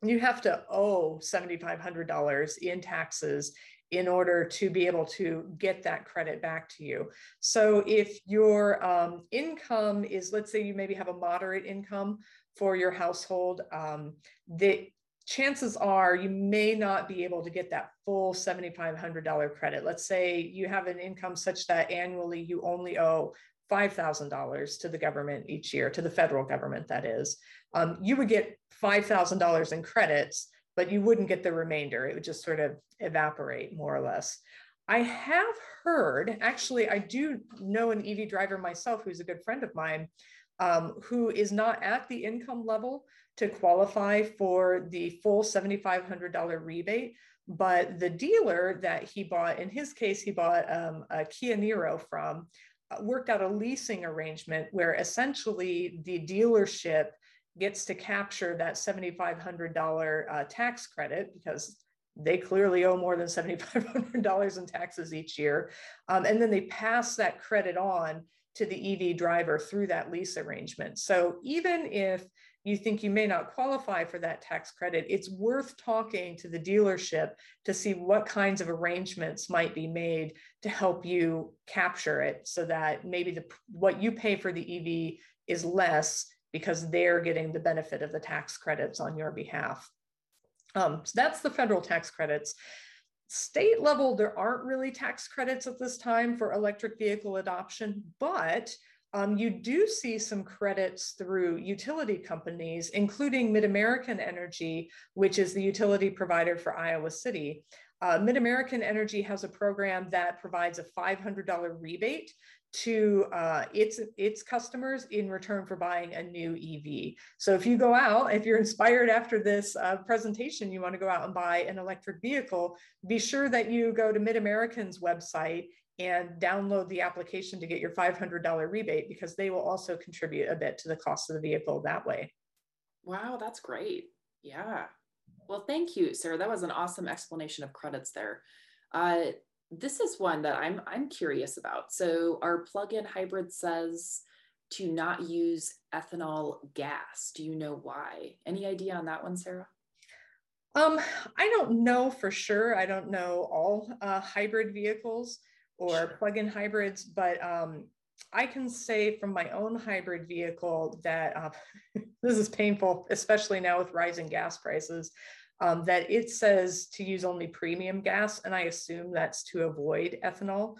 you have to owe $7,500 in taxes in order to be able to get that credit back to you. So if your um, income is, let's say you maybe have a moderate income for your household, um, the chances are you may not be able to get that full $7,500 credit. Let's say you have an income such that annually you only owe $5,000 to the government each year, to the federal government, that is. Um, you would get $5,000 in credits, but you wouldn't get the remainder. It would just sort of evaporate more or less. I have heard, actually, I do know an EV driver myself who's a good friend of mine um, who is not at the income level to qualify for the full $7,500 rebate. But the dealer that he bought, in his case, he bought um, a Kia Niro from, uh, worked out a leasing arrangement where essentially the dealership gets to capture that $7,500 uh, tax credit because they clearly owe more than $7,500 in taxes each year. Um, and then they pass that credit on to the EV driver through that lease arrangement. So even if you think you may not qualify for that tax credit, it's worth talking to the dealership to see what kinds of arrangements might be made to help you capture it so that maybe the what you pay for the EV is less because they're getting the benefit of the tax credits on your behalf. Um, so that's the federal tax credits. State level, there aren't really tax credits at this time for electric vehicle adoption, but um, you do see some credits through utility companies, including MidAmerican Energy, which is the utility provider for Iowa City. Uh, MidAmerican Energy has a program that provides a $500 rebate to uh, its its customers in return for buying a new EV. So if you go out, if you're inspired after this uh, presentation, you want to go out and buy an electric vehicle, be sure that you go to MidAmerican's website and download the application to get your $500 rebate because they will also contribute a bit to the cost of the vehicle that way. Wow, that's great. Yeah. Well, thank you, Sarah. That was an awesome explanation of credits there. Uh, this is one that I'm I'm curious about. So our plug-in hybrid says to not use ethanol gas. Do you know why? Any idea on that one, Sarah? Um, I don't know for sure. I don't know all uh, hybrid vehicles or sure. plug-in hybrids, but um, I can say from my own hybrid vehicle that uh, this is painful, especially now with rising gas prices um, that it says to use only premium gas, and I assume that's to avoid ethanol.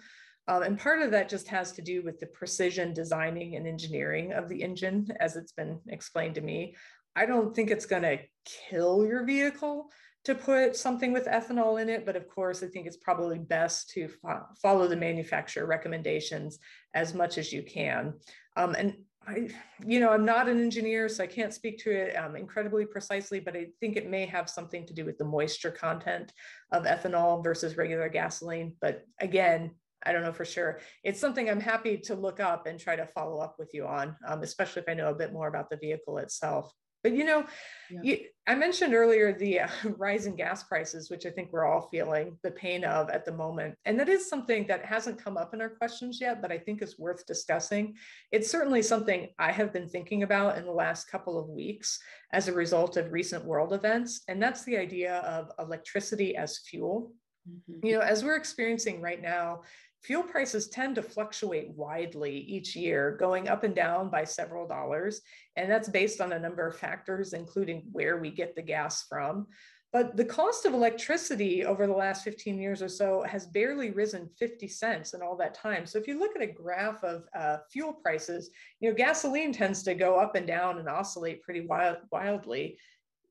Um, and part of that just has to do with the precision designing and engineering of the engine, as it's been explained to me. I don't think it's going to kill your vehicle to put something with ethanol in it, but of course, I think it's probably best to fo follow the manufacturer recommendations as much as you can. Um, and I, you know, I'm not an engineer, so I can't speak to it um, incredibly precisely, but I think it may have something to do with the moisture content of ethanol versus regular gasoline. But again, I don't know for sure. It's something I'm happy to look up and try to follow up with you on, um, especially if I know a bit more about the vehicle itself. But you know, yeah. you, I mentioned earlier the uh, rise in gas prices, which I think we're all feeling the pain of at the moment. And that is something that hasn't come up in our questions yet, but I think is worth discussing. It's certainly something I have been thinking about in the last couple of weeks as a result of recent world events. And that's the idea of electricity as fuel. Mm-hmm. You know, as we're experiencing right now, fuel prices tend to fluctuate widely each year, going up and down by several dollars. And that's based on a number of factors, including where we get the gas from. But the cost of electricity over the last 15 years or so has barely risen 50 cents in all that time. So if you look at a graph of uh, fuel prices, you know, gasoline tends to go up and down and oscillate pretty wild, wildly.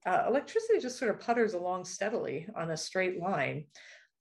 Uh, electricity just sort of putters along steadily on a straight line.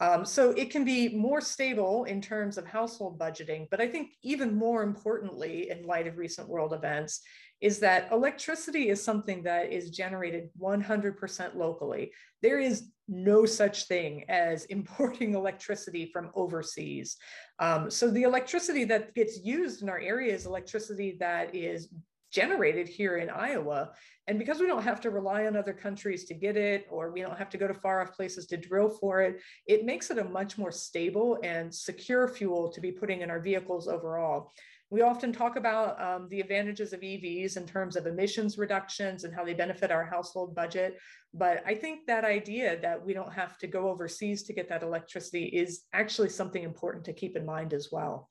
Um, so it can be more stable in terms of household budgeting, but I think even more importantly, in light of recent world events, is that electricity is something that is generated 100% locally. There is no such thing as importing electricity from overseas. Um, so the electricity that gets used in our area is electricity that is generated here in Iowa. And because we don't have to rely on other countries to get it, or we don't have to go to far off places to drill for it, it makes it a much more stable and secure fuel to be putting in our vehicles overall. We often talk about um, the advantages of EVs in terms of emissions reductions and how they benefit our household budget. But I think that idea that we don't have to go overseas to get that electricity is actually something important to keep in mind as well.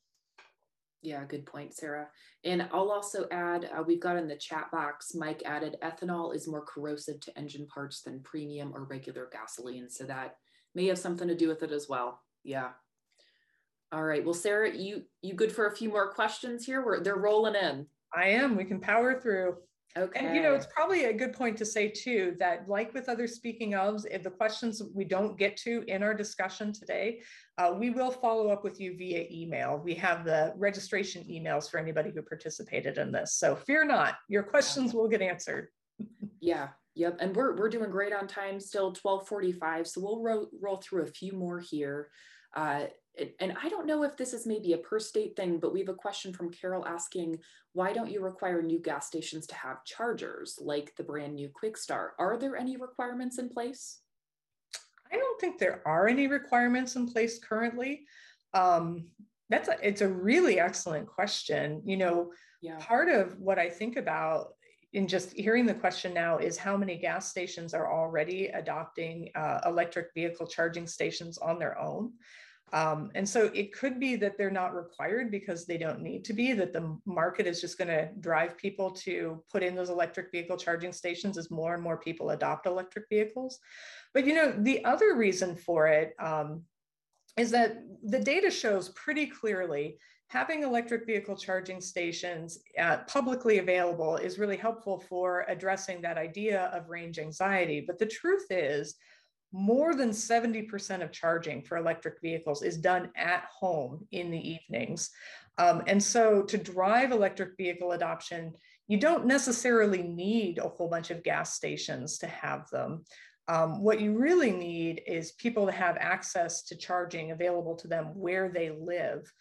Yeah, good point, Sarah. And I'll also add, uh, we've got in the chat box, Mike added ethanol is more corrosive to engine parts than premium or regular gasoline. So that may have something to do with it as well. Yeah. All right. Well, Sarah, you you good for a few more questions here? We're, they're rolling in. I am. We can power through. Okay. And you know, it's probably a good point to say too that, like with other speaking ofs, if the questions we don't get to in our discussion today, uh, we will follow up with you via email. We have the registration emails for anybody who participated in this. So fear not, your questions will get answered. yeah. Yep. And we're, we're doing great on time still 1245. So we'll ro- roll through a few more here. Uh, and I don't know if this is maybe a per state thing, but we have a question from Carol asking, why don't you require new gas stations to have chargers like the brand new Kwik Star? Are there any requirements in place? I don't think there are any requirements in place currently. Um, that's a, it's a really excellent question. You know, yeah. part of what I think about in just hearing the question now is how many gas stations are already adopting uh, electric vehicle charging stations on their own. Um, and so it could be that they're not required because they don't need to be, that the market is just going to drive people to put in those electric vehicle charging stations as more and more people adopt electric vehicles. But you know, the other reason for it um, is that the data shows pretty clearly having electric vehicle charging stations uh, publicly available is really helpful for addressing that idea of range anxiety. But the truth is, more than 70% of charging for electric vehicles is done at home in the evenings. Um, and so to drive electric vehicle adoption, you don't necessarily need a whole bunch of gas stations to have them. Um, what you really need is people to have access to charging available to them where they live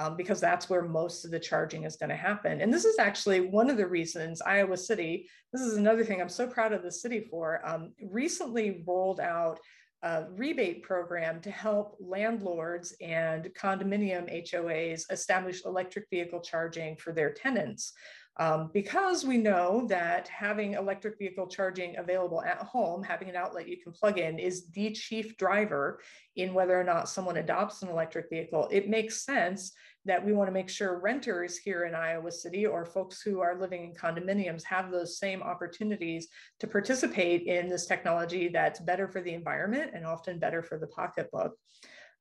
um, because that's where most of the charging is going to happen. And this is actually one of the reasons Iowa City, this is another thing I'm so proud of the city for, um, recently rolled out a rebate program to help landlords and condominium HOAs establish electric vehicle charging for their tenants. Um, because we know that having electric vehicle charging available at home, having an outlet you can plug in, is the chief driver in whether or not someone adopts an electric vehicle, it makes sense that we want to make sure renters here in Iowa City or folks who are living in condominiums have those same opportunities to participate in this technology that's better for the environment and often better for the pocketbook.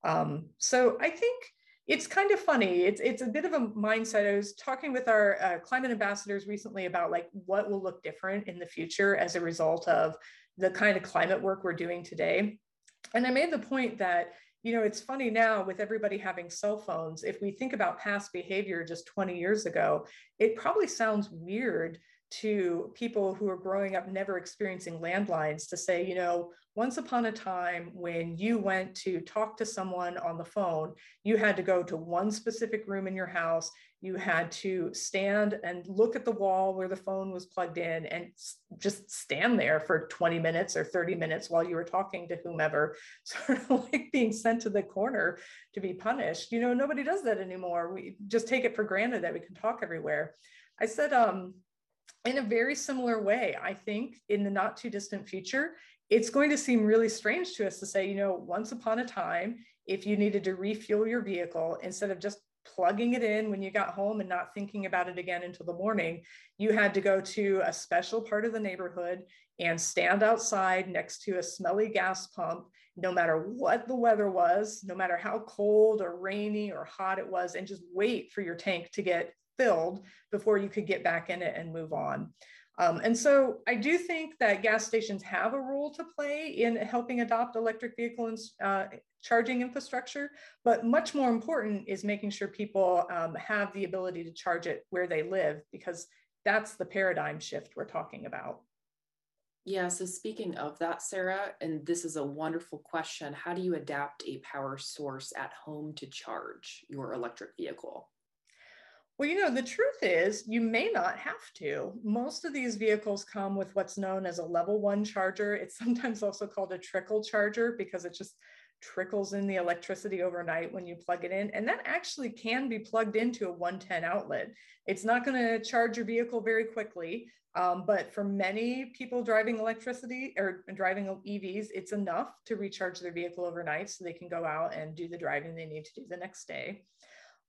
Um, so I think it's kind of funny. It's it's a bit of a mindset. I was talking with our uh, climate ambassadors recently about like what will look different in the future as a result of the kind of climate work we're doing today. And I made the point that you know it's funny now with everybody having cell phones. If we think about past behavior just 20 years ago, it probably sounds weird to people who are growing up never experiencing landlines to say, you know, once upon a time when you went to talk to someone on the phone, you had to go to one specific room in your house. You had to stand and look at the wall where the phone was plugged in and just stand there for 20 minutes or 30 minutes while you were talking to whomever, sort of like being sent to the corner to be punished. You know, nobody does that anymore. We just take it for granted that we can talk everywhere. I said, um, in a very similar way, I think in the not too distant future, it's going to seem really strange to us to say, you know, once upon a time, if you needed to refuel your vehicle, instead of just plugging it in when you got home and not thinking about it again until the morning, you had to go to a special part of the neighborhood and stand outside next to a smelly gas pump, no matter what the weather was, no matter how cold or rainy or hot it was, and just wait for your tank to get filled before you could get back in it and move on. Um, and so I do think that gas stations have a role to play in helping adopt electric vehicle uh, charging infrastructure, but much more important is making sure people um, have the ability to charge it where they live because that's the paradigm shift we're talking about. Yeah, so speaking of that, Sarah, and this is a wonderful question, how do you adapt a power source at home to charge your electric vehicle? Well, you know, the truth is you may not have to. Most of these vehicles come with what's known as a level one charger. It's sometimes also called a trickle charger because it just trickles in the electricity overnight when you plug it in. And that actually can be plugged into a 110 outlet. It's not going to charge your vehicle very quickly. Um, but for many people driving electricity or driving EVs, it's enough to recharge their vehicle overnight so they can go out and do the driving they need to do the next day.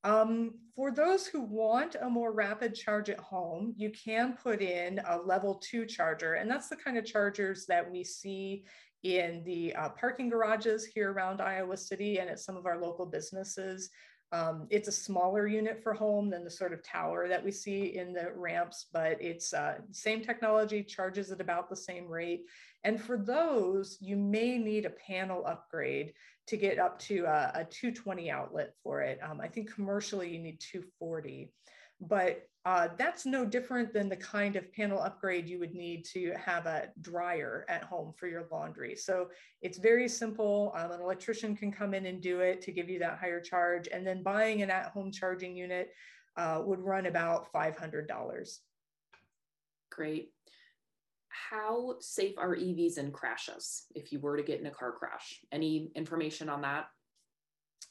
Um, for those who want a more rapid charge at home, you can put in a level two charger, and that's the kind of chargers that we see in the uh, parking garages here around Iowa City and at some of our local businesses. Um, it's a smaller unit for home than the sort of tower that we see in the ramps, but it's uh, same technology, charges at about the same rate. And for those, you may need a panel upgrade to get up to a, a 220 outlet for it. Um, I think commercially you need 240, but uh, that's no different than the kind of panel upgrade you would need to have a dryer at home for your laundry. So it's very simple. Um, an electrician can come in and do it to give you that higher charge. And then buying an at-home charging unit uh, would run about $500. Great how safe are EVs in crashes if you were to get in a car crash? Any information on that?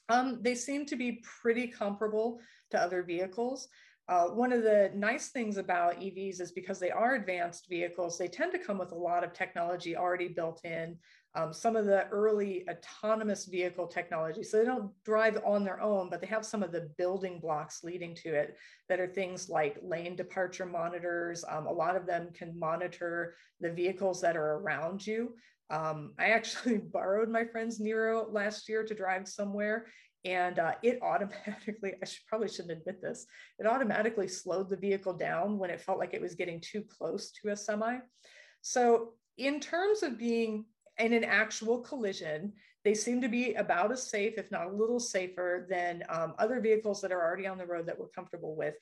Um, they seem to be pretty comparable to other vehicles. Uh, one of the nice things about EVs is because they are advanced vehicles, they tend to come with a lot of technology already built in. Um, some of the early autonomous vehicle technology. So they don't drive on their own, but they have some of the building blocks leading to it that are things like lane departure monitors. Um, a lot of them can monitor the vehicles that are around you. Um, I actually borrowed my friend's Niro last year to drive somewhere, and uh, it automatically i should probably shouldn't admit this it automatically slowed the vehicle down when it felt like it was getting too close to a semi. So in terms of being in an actual collision they seem to be about as safe if not a little safer than um, other vehicles that are already on the road that we're comfortable with.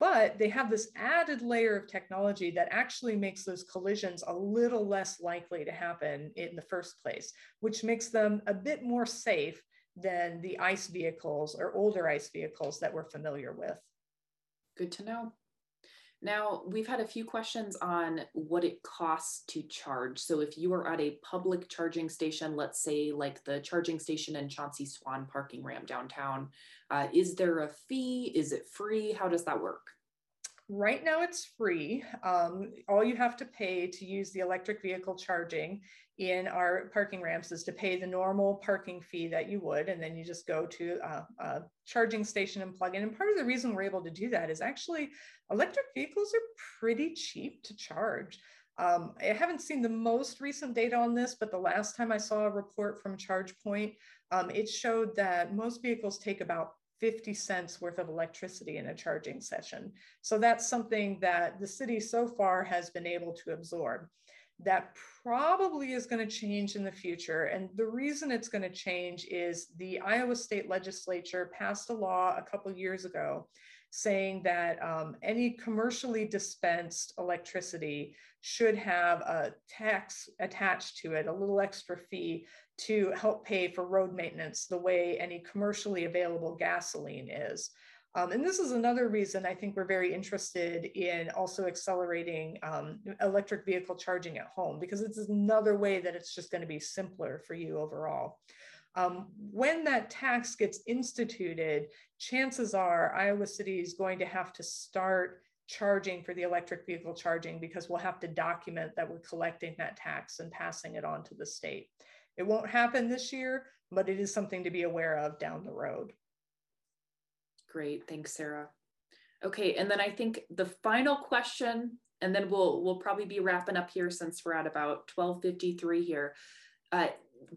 But they have this added layer of technology that actually makes those collisions a little less likely to happen in the first place, which makes them a bit more safe than the ICE vehicles or older ICE vehicles that we're familiar with. Good to know. Now, we've had a few questions on what it costs to charge. So, if you are at a public charging station, let's say like the charging station in Chauncey Swan parking ramp downtown, uh, is there a fee? Is it free? How does that work? Right now, it's free. Um, all you have to pay to use the electric vehicle charging in our parking ramps is to pay the normal parking fee that you would, and then you just go to a, a, charging station and plug in. And part of the reason we're able to do that is actually electric vehicles are pretty cheap to charge. Um, I haven't seen the most recent data on this, but the last time I saw a report from ChargePoint, um, it showed that most vehicles take about 50 cents worth of electricity in a charging session. So that's something that the city so far has been able to absorb that probably is going to change in the future. And the reason it's going to change is the Iowa State Legislature passed a law a couple years ago saying that um, any commercially dispensed electricity should have a tax attached to it, a little extra fee to help pay for road maintenance the way any commercially available gasoline is. Um, and this is another reason I think we're very interested in also accelerating um, electric vehicle charging at home, because it's another way that it's just going to be simpler for you overall. Um, when that tax gets instituted, chances are Iowa City is going to have to start charging for the electric vehicle charging because we'll have to document that we're collecting that tax and passing it on to the state. It won't happen this year, but it is something to be aware of down the road. Great, thanks, Sarah. Okay, and then I think the final question, and then we'll we'll probably be wrapping up here since we're at about 12:53 here. Uh,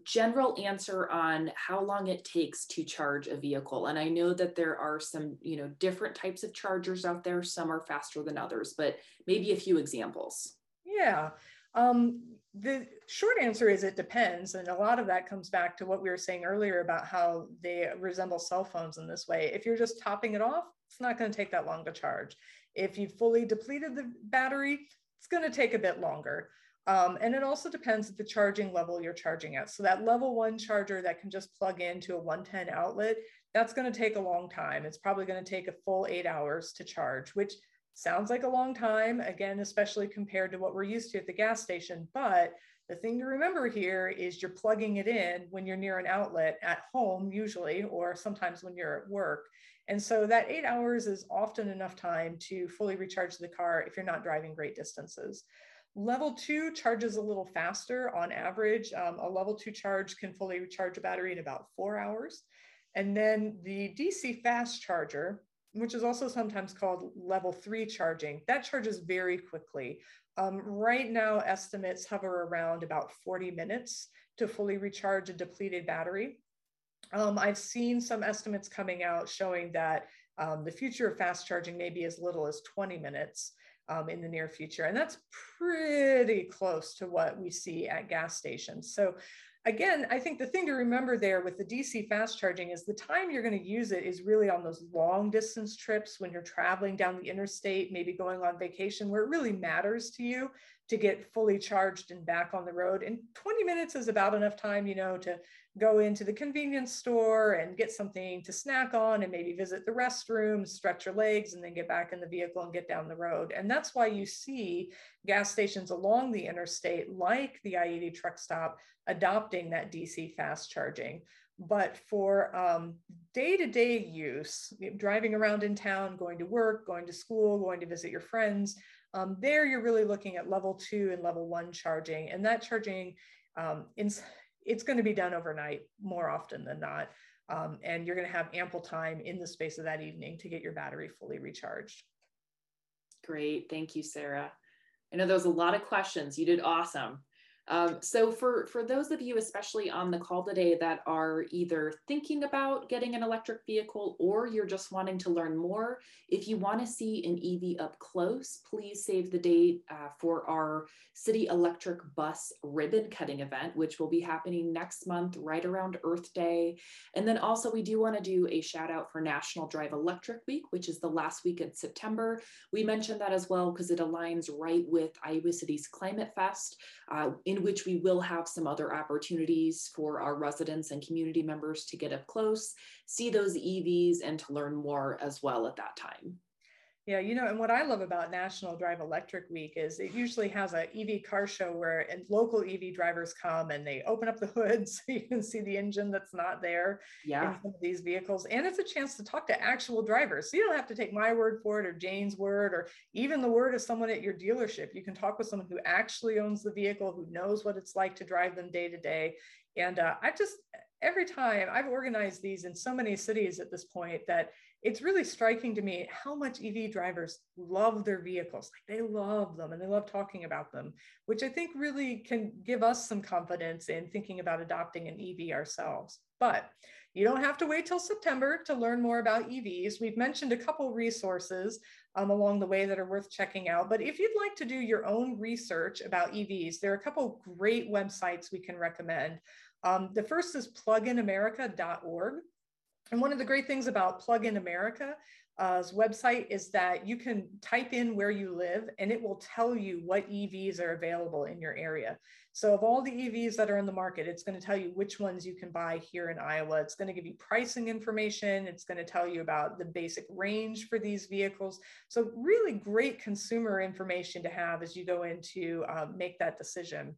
general answer on how long it takes to charge a vehicle. And I know that there are some, you know, different types of chargers out there. Some are faster than others, but maybe a few examples. Yeah. Um, the short answer is it depends. And a lot of that comes back to what we were saying earlier about how they resemble cell phones in this way. If you're just topping it off, it's not going to take that long to charge. If you've fully depleted the battery, it's going to take a bit longer. Um, and it also depends at the charging level you're charging at. So that level one charger that can just plug into a 110 outlet, that's going to take a long time. It's probably going to take a full eight hours to charge, which sounds like a long time, again, especially compared to what we're used to at the gas station. But the thing to remember here is you're plugging it in when you're near an outlet at home, usually, or sometimes when you're at work. And so that eight hours is often enough time to fully recharge the car if you're not driving great distances. Level two charges a little faster on average. Um, a level two charge can fully recharge a battery in about four hours. And then the DC fast charger, which is also sometimes called level three charging, that charges very quickly. Um, right now, estimates hover around about 40 minutes to fully recharge a depleted battery. Um, I've seen some estimates coming out showing that um, the future of fast charging may be as little as 20 minutes um, in the near future. And that's pretty close to what we see at gas stations. So again, I think the thing to remember there with the DC fast charging is the time you're going to use it is really on those long distance trips when you're traveling down the interstate, maybe going on vacation, where it really matters to you to get fully charged and back on the road. And 20 minutes is about enough time, you know, to go into the convenience store and get something to snack on and maybe visit the restroom, stretch your legs, and then get back in the vehicle and get down the road. And that's why you see gas stations along the interstate, like the I 80 truck stop, adopting that DC fast charging. But for day to day use, driving around in town, going to work, going to school, going to visit your friends, um, there you're really looking at level two and level one charging. And that charging um, in, it's going to be done overnight more often than not. Um, and you're going to have ample time in the space of that evening to get your battery fully recharged. Great. Thank you, Sarah. I know there was a lot of questions. You did awesome. Um, so for, for those of you, especially on the call today that are either thinking about getting an electric vehicle or you're just wanting to learn more, if you want to see an EV up close, please save the date uh, for our City Electric Bus ribbon cutting event, which will be happening next month, right around Earth Day. And then also we do want to do a shout out for National Drive Electric Week, which is the last week in September. We mentioned that as well because it aligns right with Iowa City's Climate Fest. Uh, in in which we will have some other opportunities for our residents and community members to get up close, see those EVs, and to learn more as well at that time. Yeah, you know, and what I love about National Drive Electric Week is it usually has a EV car show where and local EV drivers come and they open up the hood so you can see the engine that's not there yeah. in some of these vehicles. And it's a chance to talk to actual drivers. So you don't have to take my word for it or Jane's word or even the word of someone at your dealership. You can talk with someone who actually owns the vehicle, who knows what it's like to drive them day to day. And uh, I just, every time I've organized these in so many cities at this point that it's really striking to me how much EV drivers love their vehicles. Like they love them and they love talking about them, which I think really can give us some confidence in thinking about adopting an EV ourselves. But you don't have to wait till September to learn more about EVs. We've mentioned a couple resources um, along the way that are worth checking out. But if you'd like to do your own research about EVs, there are a couple great websites we can recommend. Um, the first is pluginamerica.org. And one of the great things about Plug-in America's website is that you can type in where you live and it will tell you what EVs are available in your area. So of all the EVs that are in the market, it's going to tell you which ones you can buy here in Iowa. It's going to give you pricing information. It's going to tell you about the basic range for these vehicles. So really great consumer information to have as you go in to uh, make that decision.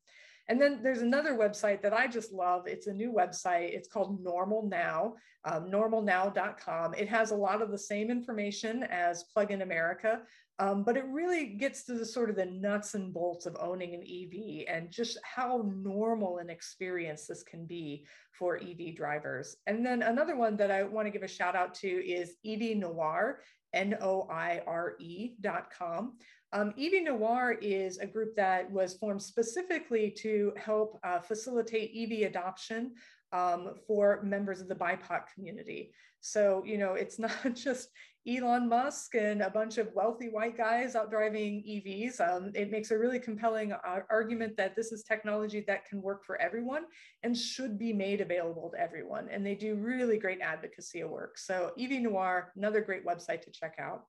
And then there's another website that I just love. It's a new website. It's called Normal Now, um, normalnow.com. It has a lot of the same information as Plug in America, Um, but it really gets to the sort of the nuts and bolts of owning an EV and just how normal an experience this can be for EV drivers. And then another one that I want to give a shout out to is EV Noire, N-O-I-R-E dot com. Um, EV Noire is a group that was formed specifically to help uh, facilitate EV adoption um, for members of the BIPOC community. So, you know, it's not just Elon Musk and a bunch of wealthy white guys out driving EVs. Um, it makes a really compelling argument that this is technology that can work for everyone and should be made available to everyone. And they do really great advocacy work. So EV Noire, another great website to check out.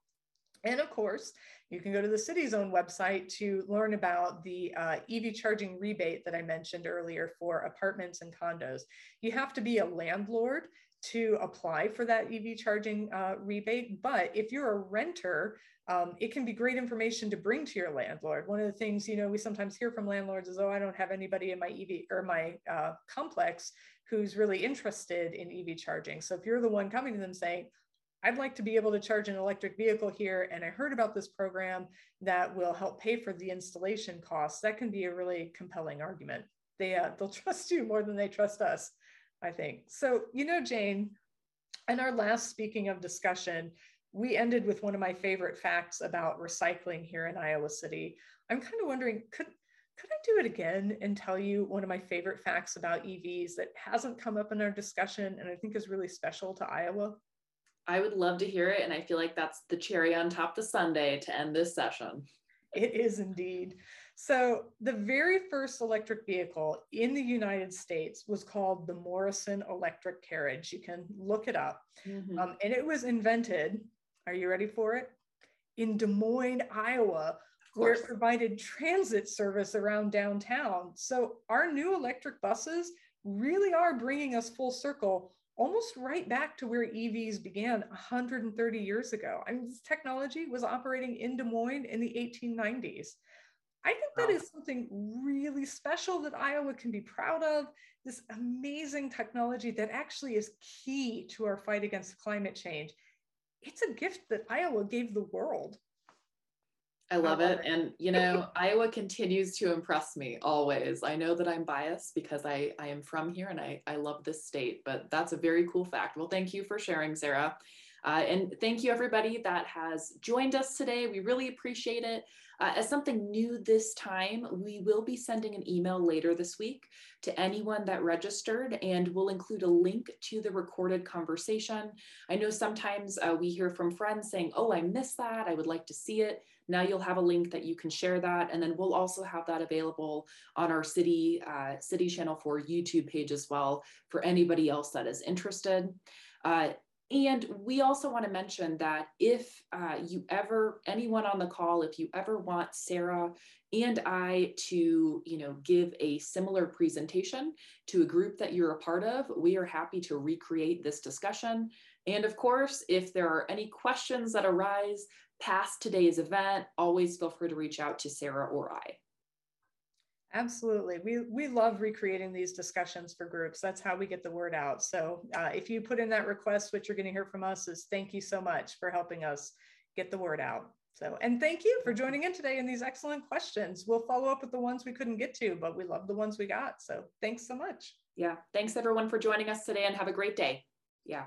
And of course, you can go to the city's own website to learn about the uh, EV charging rebate that I mentioned earlier for apartments and condos. You have to be a landlord to apply for that EV charging uh, rebate. But if you're a renter, um, it can be great information to bring to your landlord. One of the things, you know, we sometimes hear from landlords is, oh, I don't have anybody in my EV or my uh, complex who's really interested in EV charging. So if you're the one coming to them saying, I'd like to be able to charge an electric vehicle here, and I heard about this program that will help pay for the installation costs, that can be a really compelling argument. They, uh, they'll trust you more than they trust us. I think. So, you know, Jane, in our last speaking of discussion, we ended with one of my favorite facts about recycling here in Iowa City. I'm kind of wondering, could could I do it again and tell you one of my favorite facts about EVs that hasn't come up in our discussion and I think is really special to Iowa? I would love to hear it. And I feel like that's the cherry on top the sundae to end this session. It is indeed. So, the very first electric vehicle in the United States was called the Morrison Electric Carriage. You can look it up. Mm-hmm. Um, and it was invented, are you ready for it? In Des Moines, Iowa, where it provided transit service around downtown. So, our new electric buses really are bringing us full circle almost right back to where EVs began 130 years ago. I mean, this technology was operating in Des Moines in the 1890s. I think that is something really special that Iowa can be proud of. This amazing technology that actually is key to our fight against climate change. It's a gift that Iowa gave the world. I love it. And, you know, Iowa continues to impress me always. I know that I'm biased because I, I am from here and I, I love this state, but that's a very cool fact. Well, thank you for sharing, Sarah. Uh, and thank you, everybody that has joined us today. We really appreciate it. Uh, as something new this time, we will be sending an email later this week to anyone that registered, and we'll include a link to the recorded conversation. I know sometimes uh, we hear from friends saying, Oh, I missed that. I would like to see it. Now you'll have a link that you can share that, and then we'll also have that available on our city uh, city channel for YouTube page as well for anybody else that is interested. Uh, and we also want to mention that if uh, you ever, anyone on the call, if you ever want Sarah and I to, you know, give a similar presentation to a group that you're a part of, we are happy to recreate this discussion. And of course, if there are any questions that arise past today's event, always feel free to reach out to Sarah or I. Absolutely. We, we love recreating these discussions for groups. That's how we get the word out. So uh, if you put in that request, what you're going to hear from us is thank you so much for helping us get the word out. So, and thank you for joining in today and these excellent questions. We'll follow up with the ones we couldn't get to, but we love the ones we got. So thanks so much. Yeah. Thanks everyone for joining us today and have a great day. Yeah.